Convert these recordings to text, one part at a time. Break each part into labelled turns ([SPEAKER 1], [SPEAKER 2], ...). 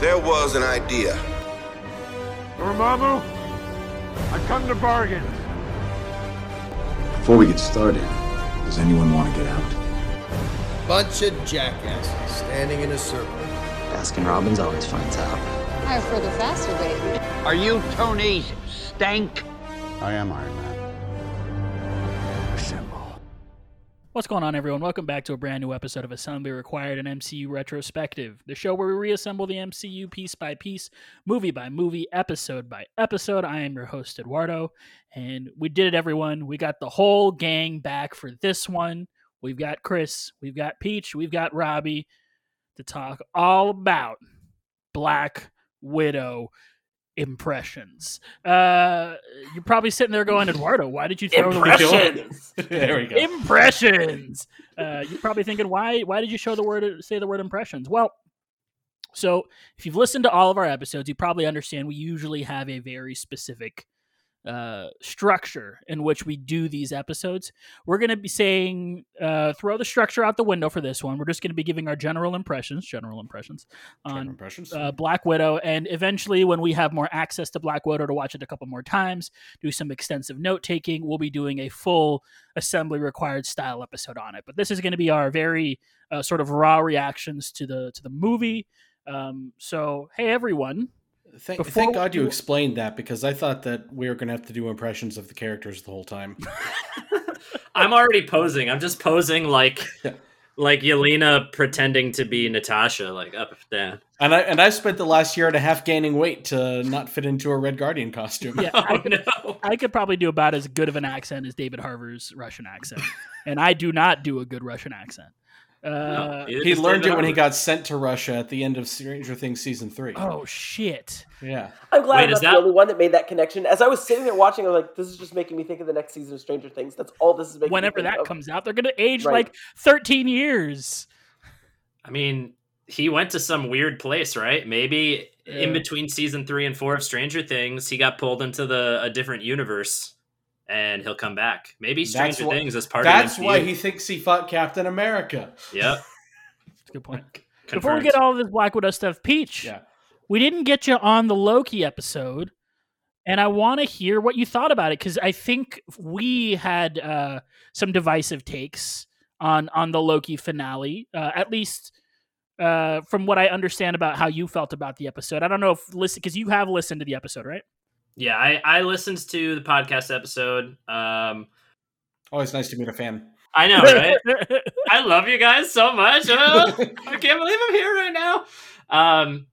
[SPEAKER 1] there was an idea.
[SPEAKER 2] Dormammu, I come to bargain.
[SPEAKER 3] Before we get started, does anyone want to get out?
[SPEAKER 4] Bunch of jackasses standing in a circle.
[SPEAKER 5] Baskin Robbins always finds out.
[SPEAKER 6] Higher, the faster, baby.
[SPEAKER 7] Are you Tony's Stank?
[SPEAKER 8] I am Iron Man.
[SPEAKER 9] What's going on, everyone? Welcome back to a brand new episode of Assembly Required, an MCU retrospective, the show where we reassemble the MCU piece by piece, movie by movie, episode by episode. I am your host, Eduardo, and we did it, everyone. We got the whole gang back for this one. We've got Chris, we've got Peach, we've got Robbie to talk all about Black Widow impressions. Uh, you're probably sitting there going, Eduardo, why did you throw
[SPEAKER 10] Impressions.
[SPEAKER 8] there we
[SPEAKER 9] go. impressions? Uh, you're probably thinking, why why did you show the word say the word impressions? Well, so if you've listened to all of our episodes, you probably understand we usually have a very specific uh, structure in which we do these episodes. We're going to be saying, uh, throw the structure out the window for this one. We're just going to be giving our general impressions, general impressions on
[SPEAKER 8] impressions.
[SPEAKER 9] uh, Black Widow, and eventually, when we have more access to Black Widow to watch it a couple more times, do some extensive note taking, we'll be doing a full assembly required style episode on it. But this is going to be our very uh, sort of raw reactions to the to the movie. Um, so, hey everyone,
[SPEAKER 10] Thank,
[SPEAKER 9] Before
[SPEAKER 10] thank God you
[SPEAKER 9] we-
[SPEAKER 10] explained that because I thought that we were going to have to do impressions of the characters the whole time.
[SPEAKER 7] I'm already posing. I'm just posing like like Yelena pretending to be Natasha, like up down.
[SPEAKER 10] And I and I spent the last year and a half gaining weight to not fit into a Red Guardian costume.
[SPEAKER 9] yeah, I
[SPEAKER 7] Oh
[SPEAKER 9] could,
[SPEAKER 7] no.
[SPEAKER 9] I could probably do about as good of an accent as David Harbour's Russian accent, and I do not do a good Russian accent. Uh,
[SPEAKER 7] No,
[SPEAKER 10] He learned it when he got sent to Russia at the end of Stranger Things season three.
[SPEAKER 9] oh shit!
[SPEAKER 10] Yeah.
[SPEAKER 11] I'm glad
[SPEAKER 7] Wait,
[SPEAKER 11] I'm not
[SPEAKER 7] that-
[SPEAKER 11] the only one that made that connection. As I was sitting there watching, I was like, "This is just making me think of the next season of Stranger Things." That's all this is making.
[SPEAKER 9] Whenever
[SPEAKER 11] me think
[SPEAKER 9] that
[SPEAKER 11] of.
[SPEAKER 9] comes out, they're gonna age
[SPEAKER 11] Right.
[SPEAKER 9] like 13 years.
[SPEAKER 7] I mean, he went to some weird place, right? Maybe in between season three and four of Stranger Things, he got pulled into the a different universe, and he'll come back. Maybe
[SPEAKER 10] That's
[SPEAKER 7] Stranger
[SPEAKER 10] wh-
[SPEAKER 7] Things is part
[SPEAKER 10] That's
[SPEAKER 7] of That's
[SPEAKER 10] why he thinks he fought Captain America.
[SPEAKER 7] Yep.
[SPEAKER 9] That's a good point. Before we get all this Black Widow stuff, Peach,
[SPEAKER 10] Yeah.
[SPEAKER 9] we didn't get you on the Loki episode, and I want to hear what you thought about it because I think we had uh, some divisive takes on on the Loki finale, uh, at least uh, from what I understand about how you felt about the episode. I don't know if listen because you have listened to the episode, right?
[SPEAKER 7] Yeah, I, I listened to the podcast episode. Um,
[SPEAKER 10] Always nice to meet a fan.
[SPEAKER 7] I know, right? I love you guys so much. Oh, I can't believe I'm here right now. Um,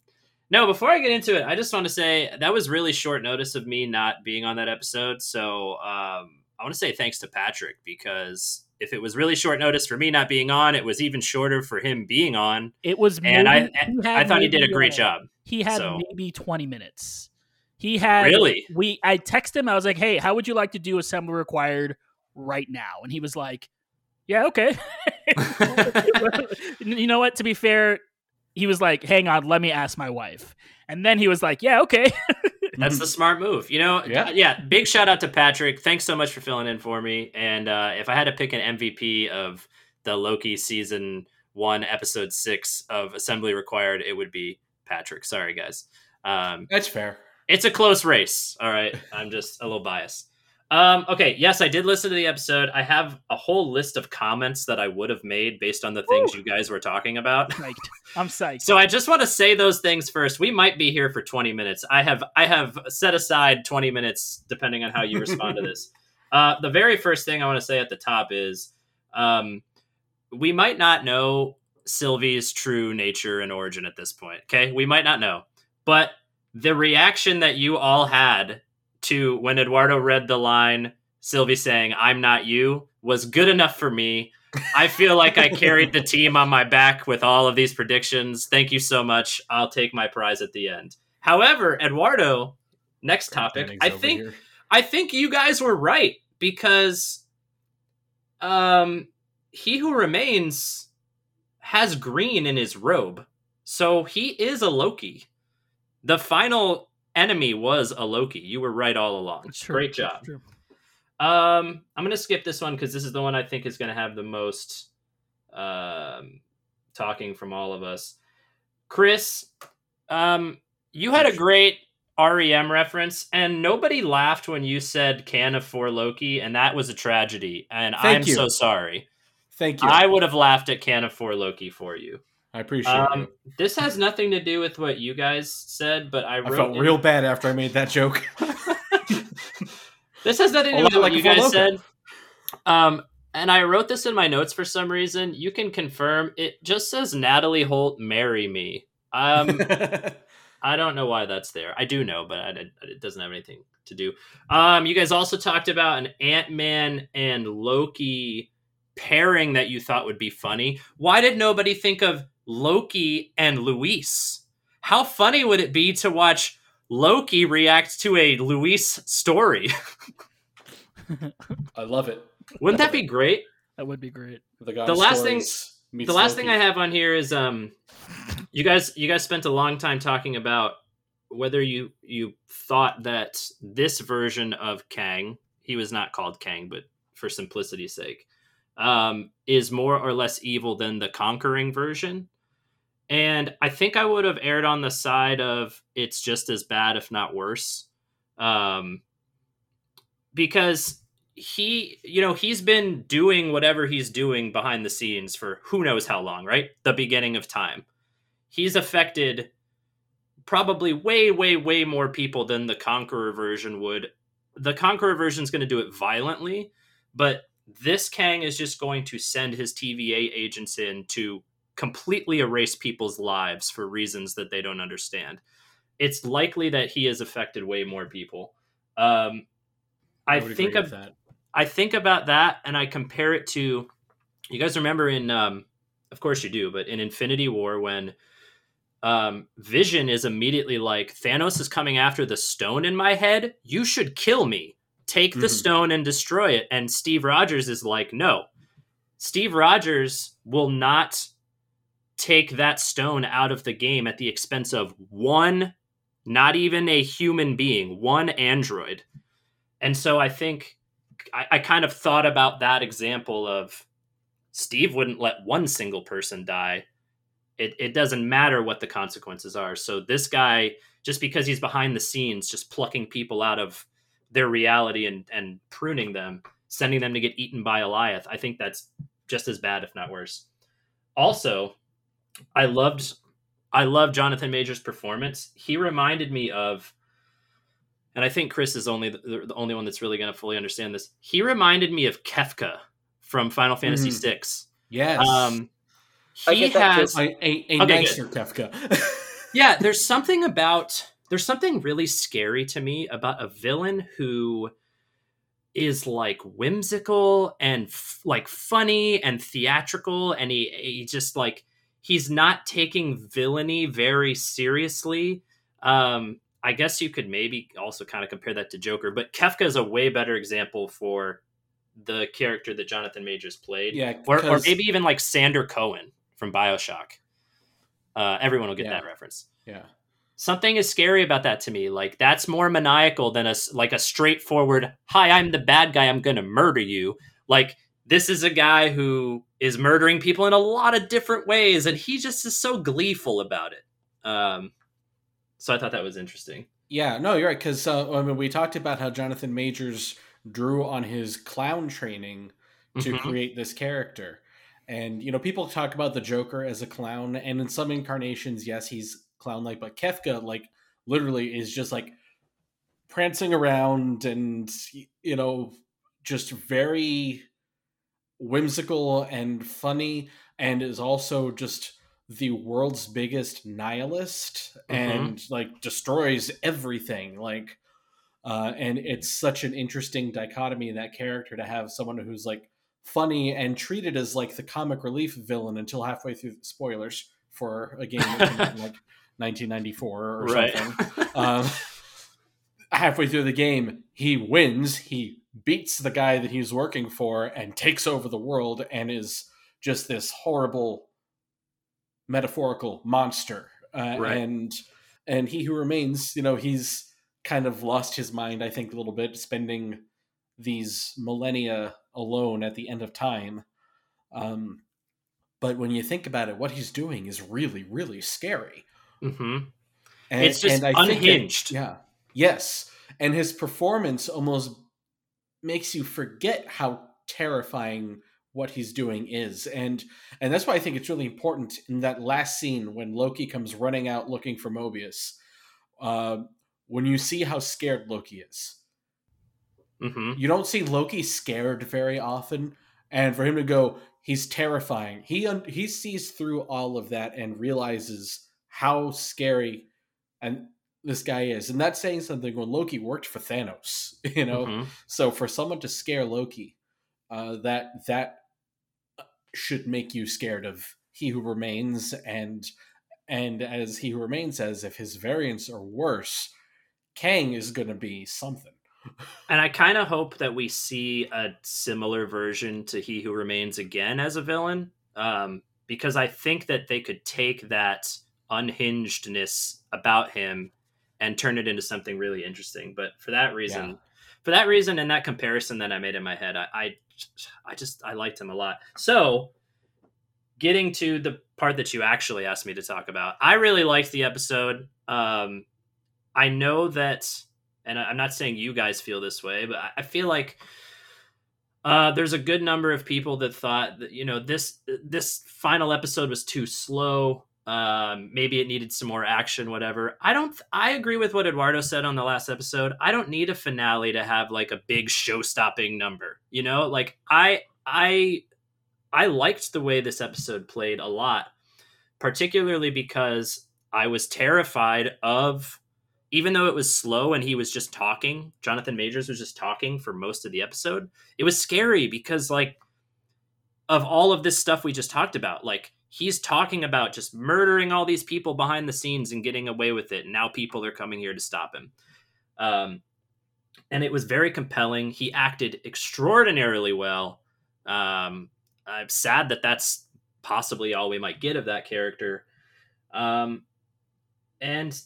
[SPEAKER 7] no, before I get into it, I just want to say that was really short notice of me not being on that episode. So um, I want to say thanks to Patrick because if it was really short notice for me not being on, it was even shorter for him being on.
[SPEAKER 9] it was,
[SPEAKER 7] And I,
[SPEAKER 9] maybe-
[SPEAKER 7] I thought he did a great job.
[SPEAKER 9] He had
[SPEAKER 7] So-
[SPEAKER 9] maybe 20 minutes. He had
[SPEAKER 7] Really?
[SPEAKER 9] We I texted him. I was like, "Hey, how would you like to do assembly required right now?" And he was like, "Yeah, okay." you know what? To be fair, he was like, "Hang on, let me ask my wife." And then he was like, "Yeah, okay."
[SPEAKER 7] That's the smart move. You know,
[SPEAKER 10] Yeah.
[SPEAKER 7] yeah. yeah. Big shout out to Patrick. Thanks so much for filling in for me. And uh, if I had to pick an MVP of the Loki season one, episode six of Assembly Required, it would be Patrick. Sorry, guys. Um,
[SPEAKER 10] That's fair.
[SPEAKER 7] It's a close race. All right. I'm just a little biased. Um, okay. Yes, I did listen to the episode. I have a whole list of comments that I would have made based on the things you guys were talking about.
[SPEAKER 9] psyched. I'm psyched.
[SPEAKER 7] So I just want to say those things first. We might be here for 20 minutes. I have I have set aside 20 minutes depending on how you respond to this. Uh, the very first thing I want to say at the top is um, we might not know Sylvie's true nature and origin at this point. Okay, we might not know, but the reaction that you all had to when Eduardo read the line Sylvie saying "I'm not you" was good enough for me. I feel like I carried the team on my back with all of these predictions. Thank you so much. I'll take my prize at the end. However, Eduardo, next topic. I think
[SPEAKER 10] here.
[SPEAKER 7] I think you guys were right because um he who remains has green in his robe. So he is a Loki. The final enemy was a Loki. You were right all along.
[SPEAKER 9] True.
[SPEAKER 7] Great job.
[SPEAKER 9] true.
[SPEAKER 7] Um, I'm gonna skip this one because this is the one I think is gonna have the most um talking from all of us. Chris, Um, you had a great REM reference, and nobody laughed when you said "can of for Loki," and that was a tragedy. And
[SPEAKER 10] Thank
[SPEAKER 7] I'm
[SPEAKER 10] you.
[SPEAKER 7] so sorry.
[SPEAKER 10] Thank you.
[SPEAKER 7] I
[SPEAKER 10] I,
[SPEAKER 7] would have laughed at "can of for Loki" for you.
[SPEAKER 10] Appreciate
[SPEAKER 7] Um,
[SPEAKER 10] you.
[SPEAKER 7] this has nothing to do with what you guys said, but I
[SPEAKER 10] I felt
[SPEAKER 7] in-
[SPEAKER 10] real bad after I made that joke.
[SPEAKER 7] This has nothing to do with
[SPEAKER 10] lot
[SPEAKER 7] what you guys said. Um, and I wrote this in my notes for some reason. You can confirm it just says Natalie Holt marry me. Um, I don't know why that's there. I do know, but I, I- it doesn't have anything to do. Um, you guys also talked about an Ant Man and Loki pairing that you thought would be funny. Why did nobody think of Loki and Luis? How funny would it be to watch Loki react to a Luis story?
[SPEAKER 10] I love it.
[SPEAKER 7] Wouldn't that be great?
[SPEAKER 9] That would be great.
[SPEAKER 10] The, God
[SPEAKER 7] The last thing- the last thing I have on here is um you guys you guys spent a long time talking about whether you you thought that this version of Kang, he was not called Kang, but for simplicity's sake, um, is more or less evil than the conquering version. And I think I would have erred on the side of it's just as bad, if not worse. Um, because he you know he's been doing whatever he's doing behind the scenes for who knows how long right? The beginning of time. He's affected probably way way way more people than the conqueror version would. The conqueror version is going to do it violently but this kang is just going to send his tva agents in to completely erase people's lives for reasons that they don't understand it's likely that he has affected way more people um, I,
[SPEAKER 10] would
[SPEAKER 7] think of
[SPEAKER 10] that.
[SPEAKER 7] I think about that and I compare it to you guys remember in um of course you do, but in Infinity War when um Vision is immediately like Thanos is coming after the stone in my head, you should kill me. Take the
[SPEAKER 10] Mhm.
[SPEAKER 7] stone and destroy it and Steve Rogers is like no. Steve Rogers will not take that stone out of the game at the expense of one not even a human being, one android. And so I think I, I kind of thought about that example of Steve wouldn't let one single person die. It, it doesn't matter what the consequences are. So this guy, just because he's behind the scenes, just plucking people out of their reality and, and pruning them, sending them to get eaten by Alioth, I think that's just as bad, if not worse. Also, I loved I love Jonathan Majors' performance. He reminded me of and I think Chris is only the, the only one that's really going to fully understand this. He reminded me of Kefka from Final Fantasy
[SPEAKER 10] Mhm.
[SPEAKER 7] VI.
[SPEAKER 10] Yes.
[SPEAKER 7] Um, he
[SPEAKER 11] get
[SPEAKER 7] has,
[SPEAKER 10] a, a, a
[SPEAKER 7] Okay,
[SPEAKER 10] nicer Kefka.
[SPEAKER 7] yeah. There's something about there's something really scary to me about a villain who is like whimsical and f- like funny and theatrical, and he he just like he's not taking villainy very seriously. Um, I guess you could maybe also kind of compare that to Joker, but Kefka is a way better example for the character that Jonathan Majors played.
[SPEAKER 10] yeah,
[SPEAKER 7] or, or maybe even like Sander Cohen from Bioshock. Uh, everyone will get
[SPEAKER 10] Yeah.
[SPEAKER 7] that reference.
[SPEAKER 10] yeah.
[SPEAKER 7] Something is scary about that to me. Like that's more maniacal than a like a straightforward "Hi, I'm the bad guy. I'm gonna murder you." Like this is a guy who is murdering people in a lot of different ways, and he just is so gleeful about it. Um, so I thought that was interesting.
[SPEAKER 10] Yeah, no, you're right. Because uh, I mean, we talked about how Jonathan Majors drew on his clown training to
[SPEAKER 7] Mhm.
[SPEAKER 10] create this character, and you know, people talk about the Joker as a clown, and in some incarnations, yes, he's clown-like, but Kefka, like, literally is just like prancing around and you know, just very whimsical and funny, and is also just the world's biggest nihilist and like destroys everything like uh and it's such an interesting dichotomy in that character to have someone who's like funny and treated as like the comic relief villain until halfway through spoilers for a game that came out in like 1994 or
[SPEAKER 7] Right.
[SPEAKER 10] something um halfway through the game he wins he beats the guy that he's working for and takes over the world and is just this horrible metaphorical monster uh,
[SPEAKER 7] Right.
[SPEAKER 10] and and he who remains you know he's kind of lost his mind i think a little bit spending these millennia alone at the end of time um but when you think about it what he's doing is really really scary
[SPEAKER 7] hmm
[SPEAKER 10] And,
[SPEAKER 7] It's just
[SPEAKER 10] I think that-
[SPEAKER 7] unhinged.
[SPEAKER 10] yeah. Yes. And his performance almost makes you forget how terrifying what he's doing is. And and that's why I think it's really important in that last scene when Loki comes running out looking for Mobius. Uh, when you see how scared Loki is.
[SPEAKER 7] hmm
[SPEAKER 10] You don't see Loki scared very often, and for him to go, he's terrifying. He un- he sees through all of that and realizes how scary and this guy is, and that's saying something. When Loki worked for Thanos, you know,
[SPEAKER 7] Mhm.
[SPEAKER 10] so for someone to scare Loki, uh, that that should make you scared of He Who Remains, and and as He Who Remains says, if his variants are worse, Kang is going to be something.
[SPEAKER 7] And I kind of hope that we see a similar version to He Who Remains again as a villain, um, because I think that they could take that unhingedness about him and turn it into something really interesting. But for that reason,
[SPEAKER 10] Yeah.
[SPEAKER 7] for that reason, and that comparison that I made in my head, I, I, I just I liked him a lot. So, getting to the part that you actually asked me to talk about, I really liked the episode. Um, I know that and I'm not saying you guys feel this way, but I- I feel like uh, there's a good number of people that thought that you know this this final episode was too slow. Um, maybe it needed some more action, whatever. I don't. I agree with what Eduardo said on the last episode. I don't need a finale to have like a big show-stopping number. You know, like I I I liked the way this episode played a lot, particularly because I was terrified of even though it was slow and he was just talking, Jonathan Majors was just talking for most of the episode. It was scary because like of all of this stuff we just talked about, like he's talking about just murdering all these people behind the scenes and getting away with it. And now people are coming here to stop him. Um, and it was very compelling. He acted extraordinarily well. Um, I'm sad that that's possibly all we might get of that character. Um, and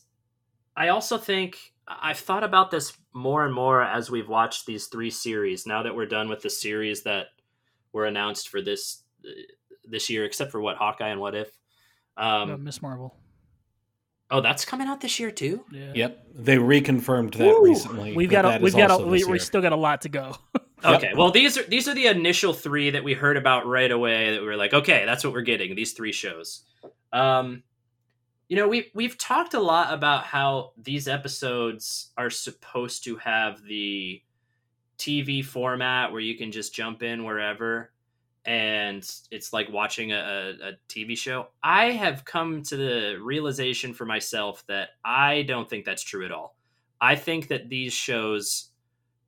[SPEAKER 7] I also think I've thought about this more and more as we've watched these three series. Now that we're done with the series that were announced for this this year, except for what Hawkeye and What If. Um,
[SPEAKER 9] Ms. Marvel.
[SPEAKER 7] oh, that's coming out this year too.
[SPEAKER 9] Yeah.
[SPEAKER 10] Yep, they reconfirmed that
[SPEAKER 7] Woo!
[SPEAKER 10] recently.
[SPEAKER 9] We've got a, we've got a, we, we still got a lot to go.
[SPEAKER 10] Yep.
[SPEAKER 7] Okay, well these are these are the initial three that we heard about right away. That we were like, okay, that's what we're getting. These three shows. Um, you know, we we've talked a lot about how these episodes are supposed to have the TV format where you can just jump in wherever, and it's like watching a, a, TV show. I have come to the realization for myself that I don't think that's true at all. I think that these shows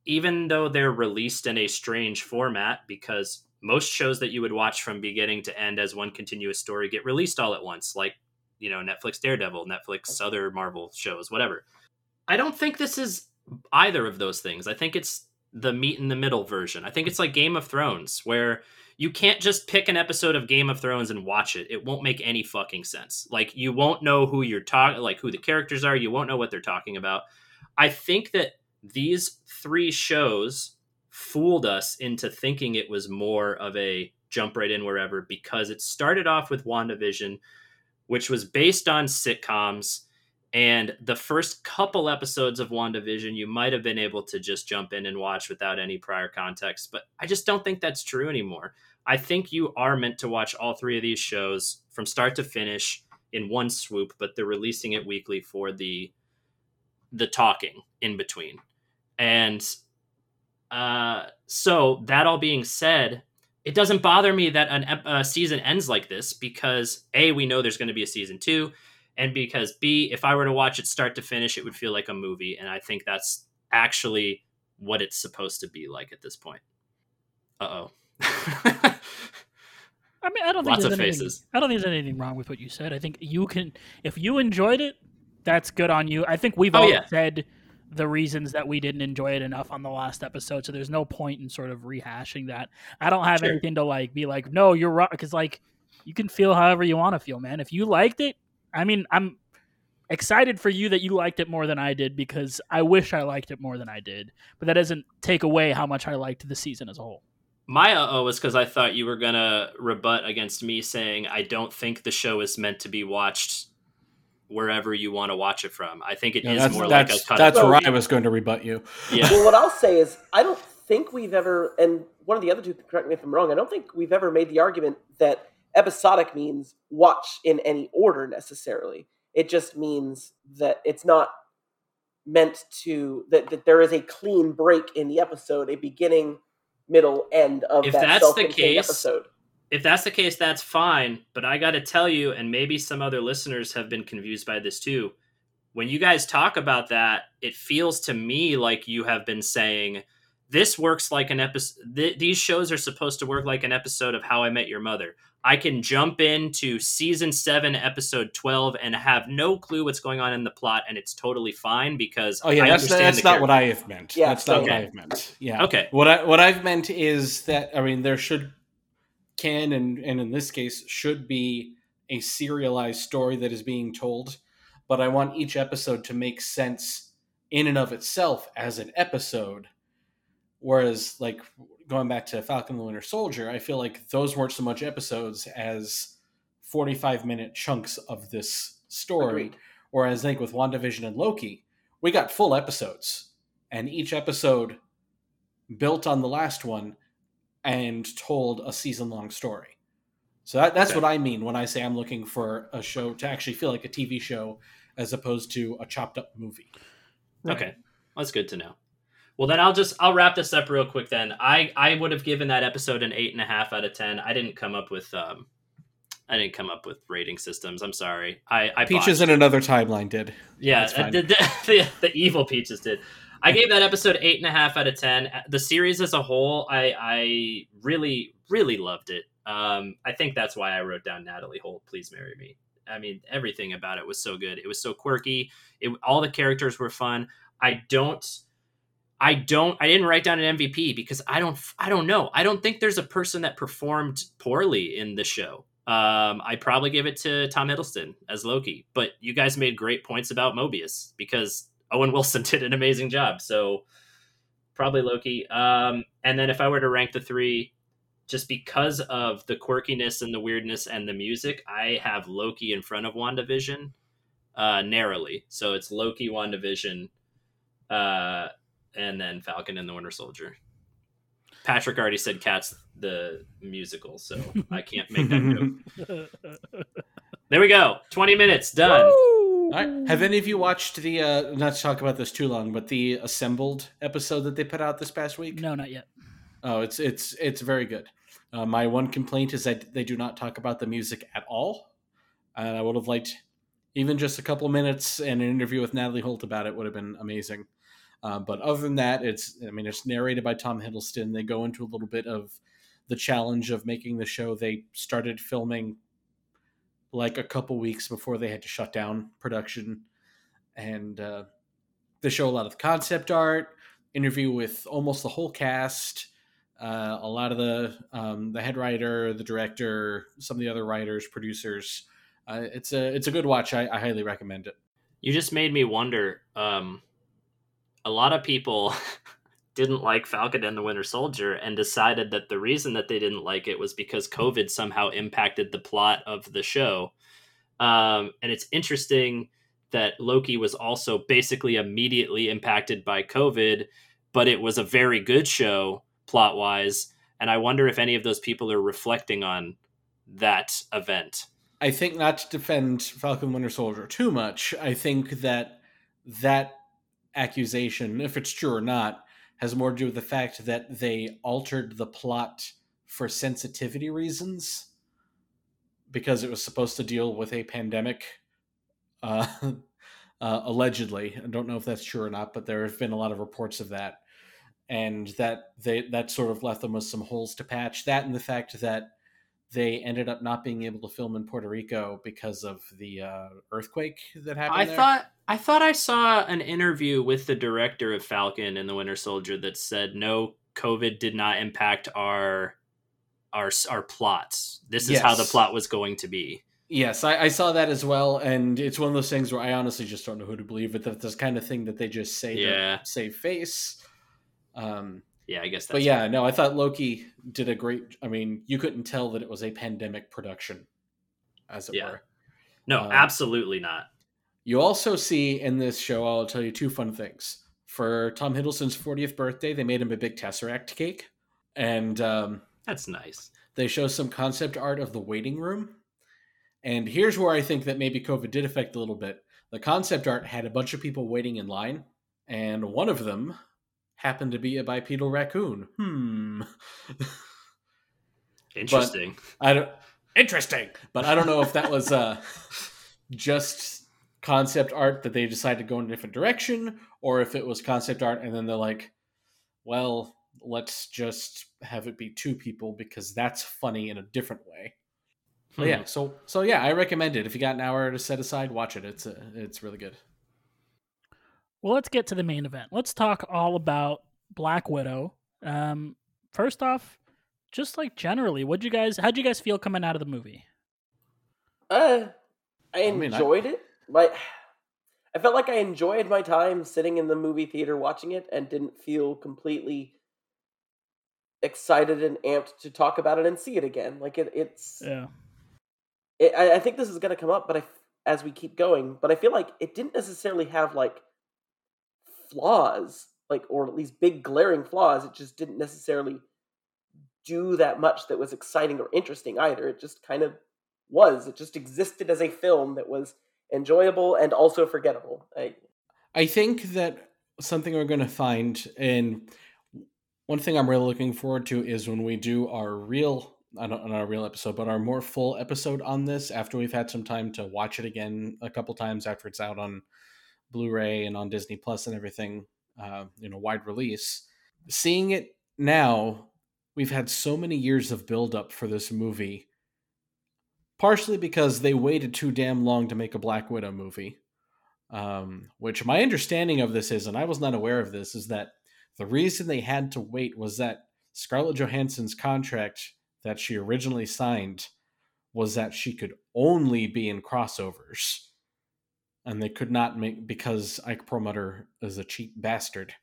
[SPEAKER 7] even though they're released in a strange format because most shows that you would watch from beginning to end as one continuous story get released all at once like you know netflix daredevil netflix other marvel shows whatever i don't think this is either of those things i think it's the meet in the middle version i think it's like game of thrones where you can't just pick an episode of game of thrones and watch it. It won't make any fucking sense. Like you won't know who you're talking like who the characters are. You won't know what they're talking about. I think that these three shows fooled us into thinking it was more of a jump right in wherever because it started off with WandaVision, which was based on sitcoms. And the first couple episodes of WandaVision, you might have been able to just jump in and watch without any prior context. But I just don't think that's true anymore. I think you are meant to watch all three of these shows from start to finish in one swoop, but they're releasing it weekly for the the talking in between. And uh, so that all being said, it doesn't bother me that an a season ends like this because a we know there's going to be a season two, and because b if I were to watch it start to finish, it would feel like a movie, and I think that's actually what it's supposed to be like at this point. Uh oh.
[SPEAKER 9] I mean, I don't
[SPEAKER 7] Lots
[SPEAKER 9] think
[SPEAKER 7] of
[SPEAKER 9] there's anything,
[SPEAKER 7] faces.
[SPEAKER 9] I don't think there's anything wrong with what you said. I think you can, if you enjoyed it, that's good on you. I think we've
[SPEAKER 7] Oh,
[SPEAKER 9] all
[SPEAKER 7] yeah.
[SPEAKER 9] said the reasons that we didn't enjoy it enough on the last episode, so there's no point in sort of rehashing that. I don't have
[SPEAKER 7] Sure.
[SPEAKER 9] anything to like be like, no, you're wrong, because like you can feel however you want to feel, man. If you liked it, I mean, I'm excited for you that you liked it more than I did because I wish I liked it more than I did, but that doesn't take away how much I liked the season as a whole.
[SPEAKER 7] My uh oh was because I thought you were gonna rebut against me saying I don't think the show is meant to be watched wherever you want to watch it from. I think it is
[SPEAKER 10] Yeah, that's
[SPEAKER 7] more like
[SPEAKER 10] that's,
[SPEAKER 7] a cut.
[SPEAKER 10] that's where I was going to rebut you.
[SPEAKER 7] yeah.
[SPEAKER 11] Well, what I'll say is, I don't think we've ever, and one of the other two, correct me if I'm wrong, I don't think we've ever made the argument that episodic means watch in any order necessarily. It just means that it's not meant to, that, that there is a clean break in the episode, a beginning, middle, end of
[SPEAKER 7] If
[SPEAKER 11] that
[SPEAKER 7] that's the case,
[SPEAKER 11] episode.
[SPEAKER 7] if that's the case, that's fine. But I got to tell you, and maybe some other listeners have been confused by this too. When you guys talk about that, it feels to me like you have been saying this works like an episode. Th- these shows are supposed to work like an episode of How I Met Your Mother. I can jump into season seven, episode twelve, and have no clue what's going on in the plot, and it's totally fine because
[SPEAKER 10] Oh yeah,
[SPEAKER 7] I
[SPEAKER 10] that's
[SPEAKER 7] understand
[SPEAKER 10] that's
[SPEAKER 7] the
[SPEAKER 10] not
[SPEAKER 7] character.
[SPEAKER 10] what I have meant.
[SPEAKER 11] Yeah,
[SPEAKER 10] that's not what. I have meant. Yeah.
[SPEAKER 7] Okay.
[SPEAKER 10] What I what I've meant is that I mean there should can and and in this case should be a serialized story that is being told, but I want each episode to make sense in and of itself as an episode. Whereas like going back to Falcon and the Winter Soldier, I feel like those weren't so much episodes as 45 minute chunks of this story.
[SPEAKER 11] Agreed.
[SPEAKER 10] Whereas I think with WandaVision and Loki, we got full episodes, and each episode built on the last one and told a season long story. So that, that's
[SPEAKER 7] Okay.
[SPEAKER 10] what I mean when I say I'm looking for a show to actually feel like a TV show as opposed to a chopped up movie.
[SPEAKER 7] Okay, that's good to know. Well, then I'll just I'll wrap this up real quick. Then I I would have given that episode an eight and a half out of ten. I didn't come up with um I didn't come up with rating systems. I'm sorry. I I
[SPEAKER 10] Peaches in another timeline did.
[SPEAKER 7] yeah the, the, the, the evil peaches did. I gave that episode eight and a half out of ten. The series as a whole, I I really really loved it. Um, I think that's why I wrote down Natalie Holt. Please marry me. I mean, everything about it was so good. It was so quirky. It, all the characters were fun. I don't. I don't. I didn't write down an MVP because I don't. I don't know. I don't think there's a person that performed poorly in the show. Um, I probably give it to Tom Hiddleston as Loki, but you guys made great points about Mobius because Owen Wilson did an amazing job. So probably Loki. Um, and then if I were to rank the three, just because of the quirkiness and the weirdness and the music, I have Loki in front of WandaVision uh, narrowly. So it's Loki, WandaVision, uh, and then Falcon and the Winter Soldier. Patrick already said Cats the musical, so I can't make that joke. There we go. 20 minutes done.
[SPEAKER 10] All right. Have any of you watched the uh not to talk about this too long, but the assembled episode that they put out this past week?
[SPEAKER 9] No, not yet.
[SPEAKER 10] Oh, it's it's it's very good. Uh, my one complaint is that they do not talk about the music at all. And I would have liked even just a couple minutes and an interview with Natalie Holt about it would have been amazing. Uh, but other than that, it's I mean it's narrated by Tom Hiddleston. They go into a little bit of the challenge of making the show. They started filming like a couple weeks before they had to shut down production, and uh, they show a lot of concept art. Interview with almost the whole cast uh, a lot of the um, the head writer, the director, some of the other writers, producers. Uh, it's a it's a good watch. I, I highly recommend it.
[SPEAKER 7] You just made me wonder. Um, a lot of people didn't like Falcon and the Winter Soldier and decided that the reason that they didn't like it was because COVID somehow impacted the plot of the show. Um, and it's interesting that Loki was also basically immediately impacted by COVID, but it was a very good show plot wise. And I wonder if any of those people are reflecting on that event.
[SPEAKER 10] I think not to defend Falcon Winter Soldier too much. I think that that accusation, if it's true or not, has more to do with the fact that they altered the plot for sensitivity reasons because it was supposed to deal with a pandemic. Uh, uh, allegedly, I don't know if that's true or not, but there have been a lot of reports of that, and that they that sort of left them with some holes to patch. That and the fact that they ended up not being able to film in Puerto Rico because of the uh, earthquake that happened.
[SPEAKER 7] I
[SPEAKER 10] there.
[SPEAKER 7] thought I thought I saw an interview with the director of Falcon and the Winter Soldier that said no, COVID did not impact our our our plots. This is how the plot was going to be.
[SPEAKER 10] Yes, I, I saw that as well, and it's one of those things where I honestly just don't know who to believe. But that this kind of thing that they just say
[SPEAKER 7] Yeah.
[SPEAKER 10] to save face. Um,
[SPEAKER 7] Yeah, I guess that's
[SPEAKER 10] but yeah, no, I thought Loki did a great. I mean, you couldn't tell that it was a pandemic production, as it
[SPEAKER 7] Yeah.
[SPEAKER 10] were.
[SPEAKER 7] no,
[SPEAKER 10] um,
[SPEAKER 7] absolutely not.
[SPEAKER 10] You also see in this show, I'll tell you two fun things. For Tom Hiddleston's 40th birthday, they made him a big Tesseract cake. And um,
[SPEAKER 7] That's nice.
[SPEAKER 10] they show some concept art of the waiting room. And here's where I think that maybe COVID did affect a little bit. The concept art had a bunch of people waiting in line, and one of them happened to be a bipedal raccoon. Hmm.
[SPEAKER 7] Interesting.
[SPEAKER 10] I don't interesting, but I don't know if that was uh just concept art that they decided to go in a different direction or if it was concept art and then they're like, well, let's just have it be two people because that's funny in a different way. But
[SPEAKER 7] Hmm.
[SPEAKER 10] yeah, so so yeah, I recommend it. If you got an hour to set aside, watch it. It's uh, it's really good.
[SPEAKER 9] Well, let's get to the main event. Let's talk all about Black Widow. Um, first off, just like generally, what'd you guys? How'd you guys feel coming out of the movie?
[SPEAKER 11] Uh, I
[SPEAKER 10] I mean, I-
[SPEAKER 11] enjoyed it. My, I felt like I enjoyed my time sitting in the movie theater watching it, and didn't feel completely excited and amped to talk about it and see it again. Like it, it's.
[SPEAKER 9] Yeah.
[SPEAKER 11] It, I, I think this is going to come up, but I, as we keep going, but I feel like it didn't necessarily have like flaws, like or at least big glaring flaws. It just didn't necessarily do that much that was exciting or interesting either. It just kind of was. It just existed as a film that was enjoyable and also forgettable. I,
[SPEAKER 10] I think that something we're going to find, and one thing I'm really looking forward to is when we do our real, not our real episode, but our more full episode on this after we've had some time to watch it again a couple times after it's out on Blu-ray and on Disney Plus and everything, uh, you know, wide release. Seeing it now, we've had so many years of build-up for this movie. Partially because they waited too damn long to make a Black Widow movie um, which my understanding of this is, and I was not aware of this, is that the reason they had to wait was that Scarlett Johansson's contract that she originally signed was that she could only be in crossovers. And they could not make because Ike Perlmutter is a cheap bastard.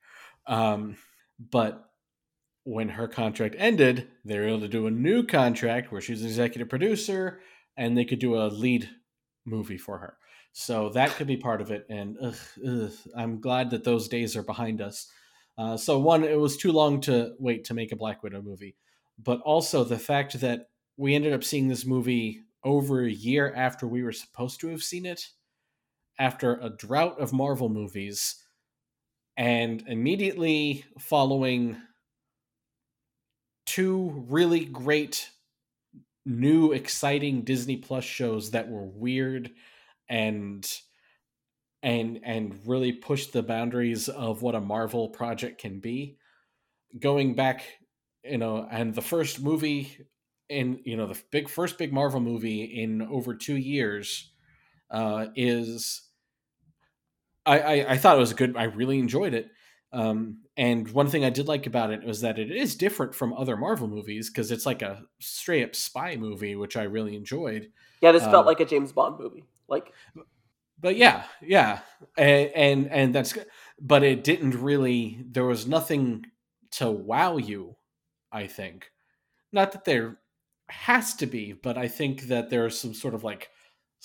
[SPEAKER 10] Um, but when her contract ended, they were able to do a new contract where she's an executive producer and they could do a lead movie for her. So that could be part of it. And ugh, ugh, I'm glad that those days are behind us. Uh, so, one, it was too long to wait to make a Black Widow movie. But also the fact that we ended up seeing this movie over a year after we were supposed to have seen it, after a drought of Marvel movies, and immediately following two really great new exciting Disney Plus shows that were weird and and and really pushed the boundaries of what a Marvel project can be. Going back, you know, and the first movie in you know the big first big Marvel movie in over two years uh, is I, I I thought it was a good. I really enjoyed it. Um, and one thing I did like about it was that it is different from other Marvel movies because it's like a straight up spy movie, which I really enjoyed.
[SPEAKER 11] yeah, this felt
[SPEAKER 10] Um,
[SPEAKER 11] like a James Bond movie. Like
[SPEAKER 10] But yeah, yeah, and and, and that's good. But it didn't really. There was nothing to wow you. I think, not that there has to be, but I think that there's some sort of like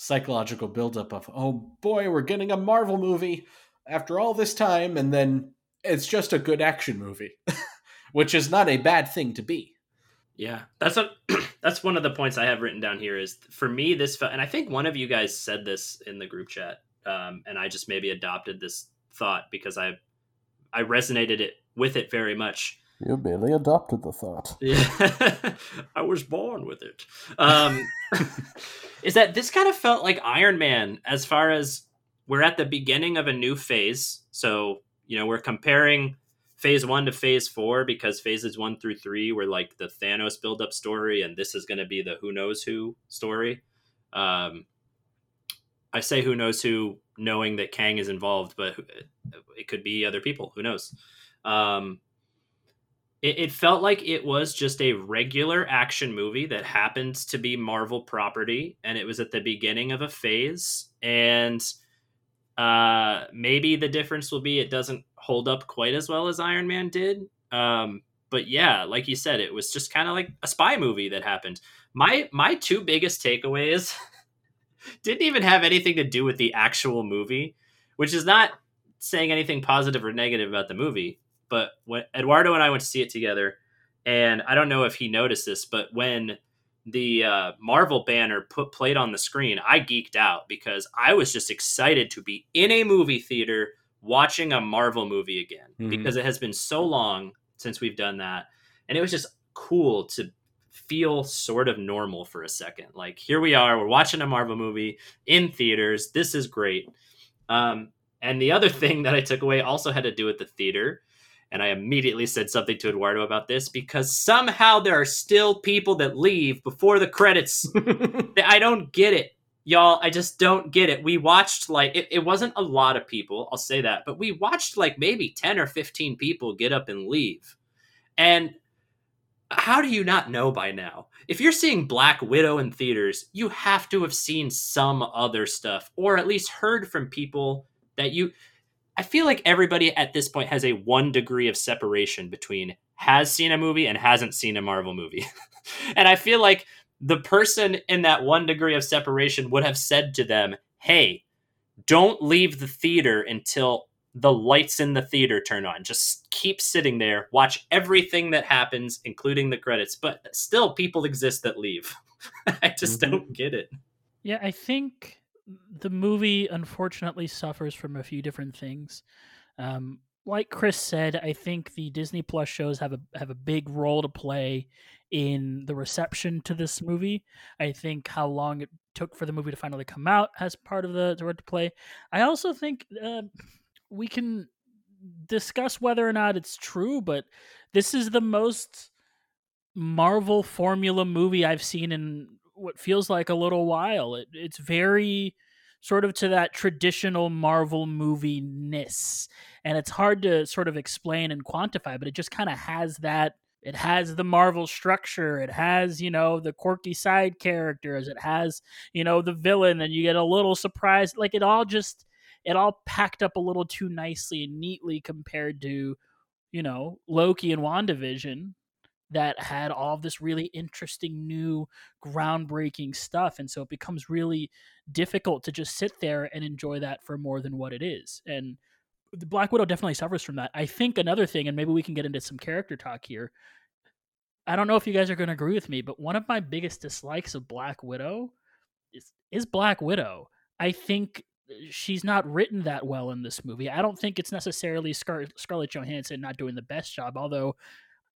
[SPEAKER 10] psychological buildup of oh boy, we're getting a Marvel movie after all this time, and then it's just a good action movie, which is not a bad thing to be.
[SPEAKER 7] Yeah, that's a that's one of the points I have written down here. Is for me this felt, and I think one of you guys said this in the group chat, um, and I just maybe adopted this thought because I I resonated it with it very much.
[SPEAKER 10] You barely adopted the thought.
[SPEAKER 7] Yeah, I was born with it. Um, is that this kind of felt like Iron Man as far as we're at the beginning of a new phase. So, you know, we're comparing phase one to phase four because phases one through three were like the Thanos build-up story, and this is going to be the who knows who story. Um, I say who knows who, knowing that Kang is involved, but it could be other people. Who knows? Um, it, it felt like it was just a regular action movie that happened to be Marvel property, and it was at the beginning of a phase. And uh, maybe the difference will be it doesn't hold up quite as well as Iron Man did. Um, but yeah, like you said, it was just kind of like a spy movie that happened. My my two biggest takeaways didn't even have anything to do with the actual movie, which is not saying anything positive or negative about the movie. But when Eduardo and I went to see it together, and I don't know if he noticed this, but when the uh, Marvel banner put played on the screen, I geeked out because I was just excited to be in a movie theater watching a Marvel movie again
[SPEAKER 10] Mhm.
[SPEAKER 7] because it has been so long since we've done that, and it was just cool to feel sort of normal for a second. Like here we are, we're watching a Marvel movie in theaters. This is great. Um, and the other thing that I took away also had to do with the theater. And I immediately said something to Eduardo about this because somehow there are still people that leave before the credits. I don't get it, y'all. I just don't get it. We watched like it, it wasn't a lot of people, I'll say that, but we watched like maybe 10 or 15 people get up and leave. And how do you not know by now? If you're seeing Black Widow in theaters, you have to have seen some other stuff or at least heard from people that you I feel like everybody at this point has a one degree of separation between has seen a movie and hasn't seen a Marvel movie. and I feel like the person in that one degree of separation would have said to them, Hey, don't leave the theater until the lights in the theater turn on. Just keep sitting there, watch everything that happens, including the credits. But still, people exist that leave. I just
[SPEAKER 10] Mhm.
[SPEAKER 7] don't get it.
[SPEAKER 9] Yeah, I think the movie unfortunately suffers from a few different things. Um, like Chris said, I think the Disney Plus shows have a have a big role to play in the reception to this movie. I think how long it took for the movie to finally come out has part of the, role to play. I also think uh, we can discuss whether or not it's true, but this is the most Marvel formula movie I've seen in what feels like a little while. It, it's very sort of to that traditional Marvel movie ness, and it's hard to sort of explain and quantify, but it just kind of has that. It has the Marvel structure. It has, you know, the quirky side characters. It has, you know, the villain, and you get a little surprise. Like it all just, it all packed up a little too nicely and neatly compared to, you know, Loki and WandaVision that had all this really interesting new groundbreaking stuff and so it becomes really difficult to just sit there and enjoy that for more than what it is and the black widow definitely suffers from that. I think another thing and maybe we can get into some character talk here. I don't know if you guys are going to agree with me but one of my biggest dislikes of black widow is, is black widow. I think uh, she's not written that well in this movie. I don't think it's necessarily Scar- scarlett johansson not doing the best job although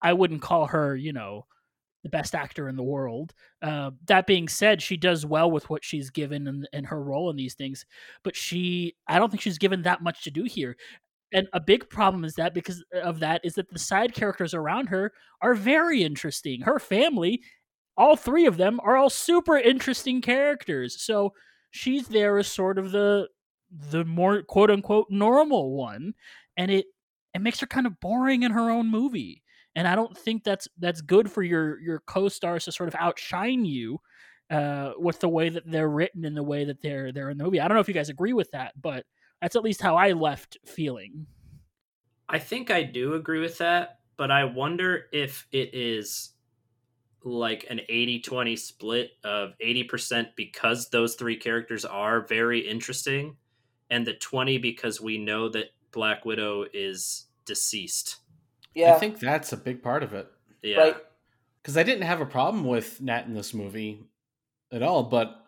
[SPEAKER 9] I wouldn't call her, you know, the best actor in the world. Uh, that being said, she does well with what she's given in her role in these things, but she, I don't think she's given that much to do here. And a big problem is that because of that is that the side characters around her are very interesting. Her family, all three of them, are all super interesting characters. So she's there as sort of the the more quote unquote normal one, and it it makes her kind of boring in her own movie and I don't think that's that's good for your your co-stars to sort of outshine you uh, with the way that they're written and the way that they're they're in the movie. I don't know if you guys agree with that, but that's at least how I left feeling.
[SPEAKER 7] I think I do agree with that, but I wonder if it is like an 80-20 split of 80% because those three characters are very interesting and the 20 because we know that Black Widow is deceased.
[SPEAKER 11] Yeah,
[SPEAKER 10] I think that's a big part of it.
[SPEAKER 7] Yeah.
[SPEAKER 11] right.
[SPEAKER 10] Because I didn't have a problem with Nat in this movie at all, but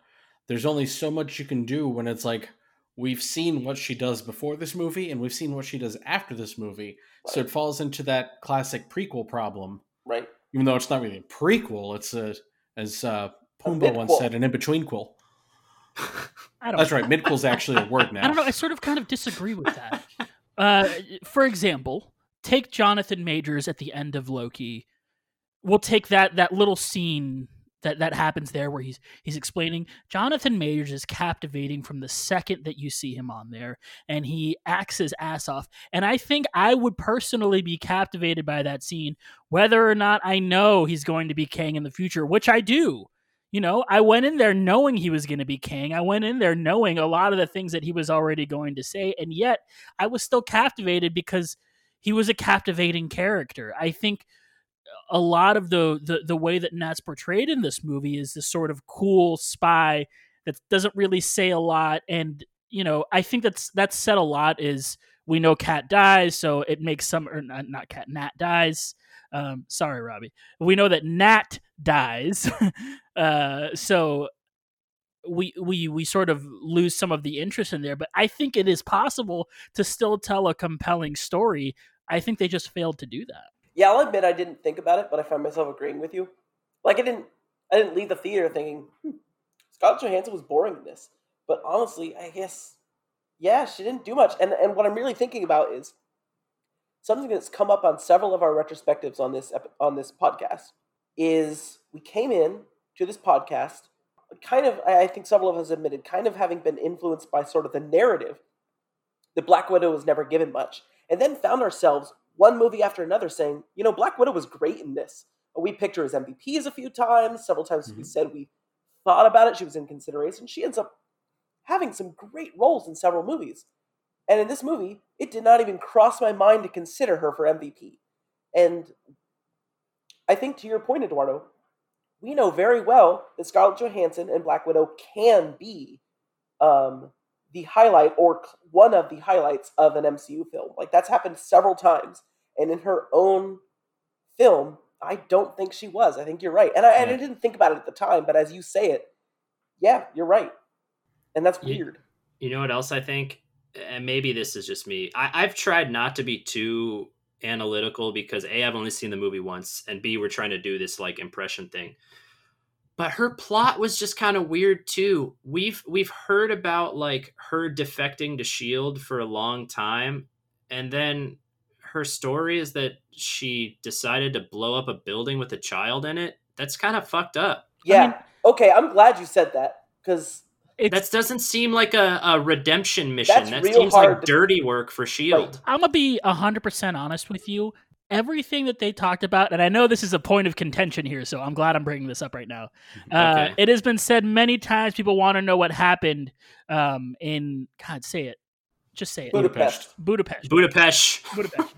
[SPEAKER 10] there's only so much you can do when it's like we've seen what she does before this movie and we've seen what she does after this movie. So it falls into that classic prequel problem.
[SPEAKER 11] Right.
[SPEAKER 10] Even though it's not really a prequel, it's a as uh,
[SPEAKER 11] A
[SPEAKER 10] Pumbaa once said, an in between quil. That's right, midquel's actually a word now.
[SPEAKER 9] I don't know. I sort of kind of disagree with that. Uh, for example, take Jonathan Majors at the end of Loki. We'll take that that little scene that that happens there where he's he's explaining. Jonathan Majors is captivating from the second that you see him on there, and he acts his ass off. And I think I would personally be captivated by that scene, whether or not I know he's going to be Kang in the future, which I do. You know, I went in there knowing he was going to be Kang. I went in there knowing a lot of the things that he was already going to say, and yet I was still captivated because he was a captivating character. I think a lot of the the, the way that Nat's portrayed in this movie is this sort of cool spy that doesn't really say a lot. And you know i think that's that's said a lot is we know cat dies so it makes some or not, not cat nat dies. Um sorry robbie. We know that nat dies. Uh so we we we sort of lose some of the interest in there but i think it is possible to still tell a compelling story i think they just failed to do that
[SPEAKER 11] Yeah, I'll admit I didn't think about it, but I found myself agreeing with you. Like I didn't, I didn't leave the theater thinking hmm, Scarlett Johansson was boring in this. But honestly, I guess, yeah, she didn't do much. And and what I'm really thinking about is something that's come up on several of our retrospectives on this on this podcast. Is we came in to this podcast, kind of, I think several of us admitted, kind of having been influenced by sort of the narrative that Black Widow was never given much, and then found ourselves one movie after another saying, you know, Black Widow was great in this. We picked her as MVPs a few times. Several times we said we thought about it. She was in consideration. She ends up having some great roles in several movies. And in this movie, it did not even cross my mind to consider her for MVP. And I think to your point, Eduardo, we know very well that Scarlett Johansson and Black Widow can be um, the highlight or one of the highlights of an MCU film. Like that's happened several times. And in her own film, I don't think she was. I think you're right. And I, and I didn't think about it at the time, but as you say it, yeah, you're right. And that's weird.
[SPEAKER 7] You know what else I think? And maybe this is just me. I, I've tried not to be too analytical because A, I've only seen the movie once, and B, we're trying to do this like impression thing. But her plot was just kind of weird too. We've we've heard about like her defecting to Shield for a long time, and then her story is that she decided to blow up a building with a child in it. That's kind of fucked up.
[SPEAKER 11] Yeah.
[SPEAKER 9] mean-
[SPEAKER 11] okay, I'm glad you said that because
[SPEAKER 9] it's
[SPEAKER 7] That doesn't seem like a, a redemption mission. That seems like dirty work for Shield.
[SPEAKER 9] I'm gonna be hundred percent honest with you. Everything that they talked about, and I know this is a point of contention here, so I'm glad I'm bringing this up right now. Uh,
[SPEAKER 7] Okay.
[SPEAKER 9] It has been said many times. People want to know what happened um, in God. Say it. Just say it.
[SPEAKER 11] Budapest.
[SPEAKER 9] Budapest.
[SPEAKER 7] Budapest.
[SPEAKER 9] Budapest.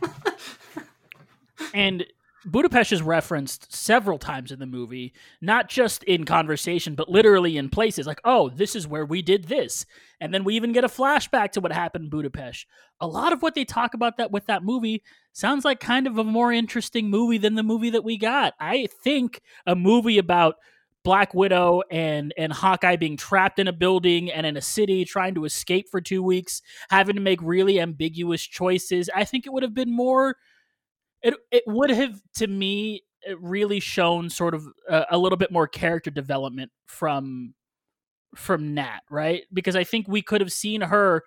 [SPEAKER 9] and Budapest is referenced several times in the movie, not just in conversation, but literally in places like, oh, this is where we did this. And then we even get a flashback to what happened in Budapest. A lot of what they talk about that with that movie sounds like kind of a more interesting movie than the movie that we got. I think a movie about Black Widow and and Hawkeye being trapped in a building and in a city trying to escape for 2 weeks, having to make really ambiguous choices. I think it would have been more it it would have to me really shown sort of a, a little bit more character development from from Nat, right? Because I think we could have seen her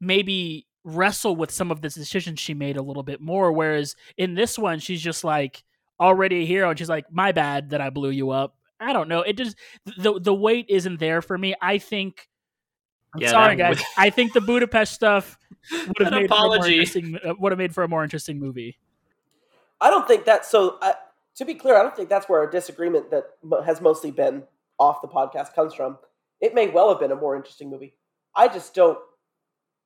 [SPEAKER 9] maybe wrestle with some of the decisions she made a little bit more whereas in this one she's just like already a hero and she's like my bad that I blew you up. I don't know. It just the the weight isn't there for me. I think I'm
[SPEAKER 7] Yeah,
[SPEAKER 9] sorry guys. I think the Budapest stuff would have made for a more interesting uh, would have made for a more interesting movie.
[SPEAKER 11] I don't think that's so. I, to be clear, I don't think that's where our disagreement that has mostly been off the podcast comes from. It may well have been a more interesting movie. I just don't,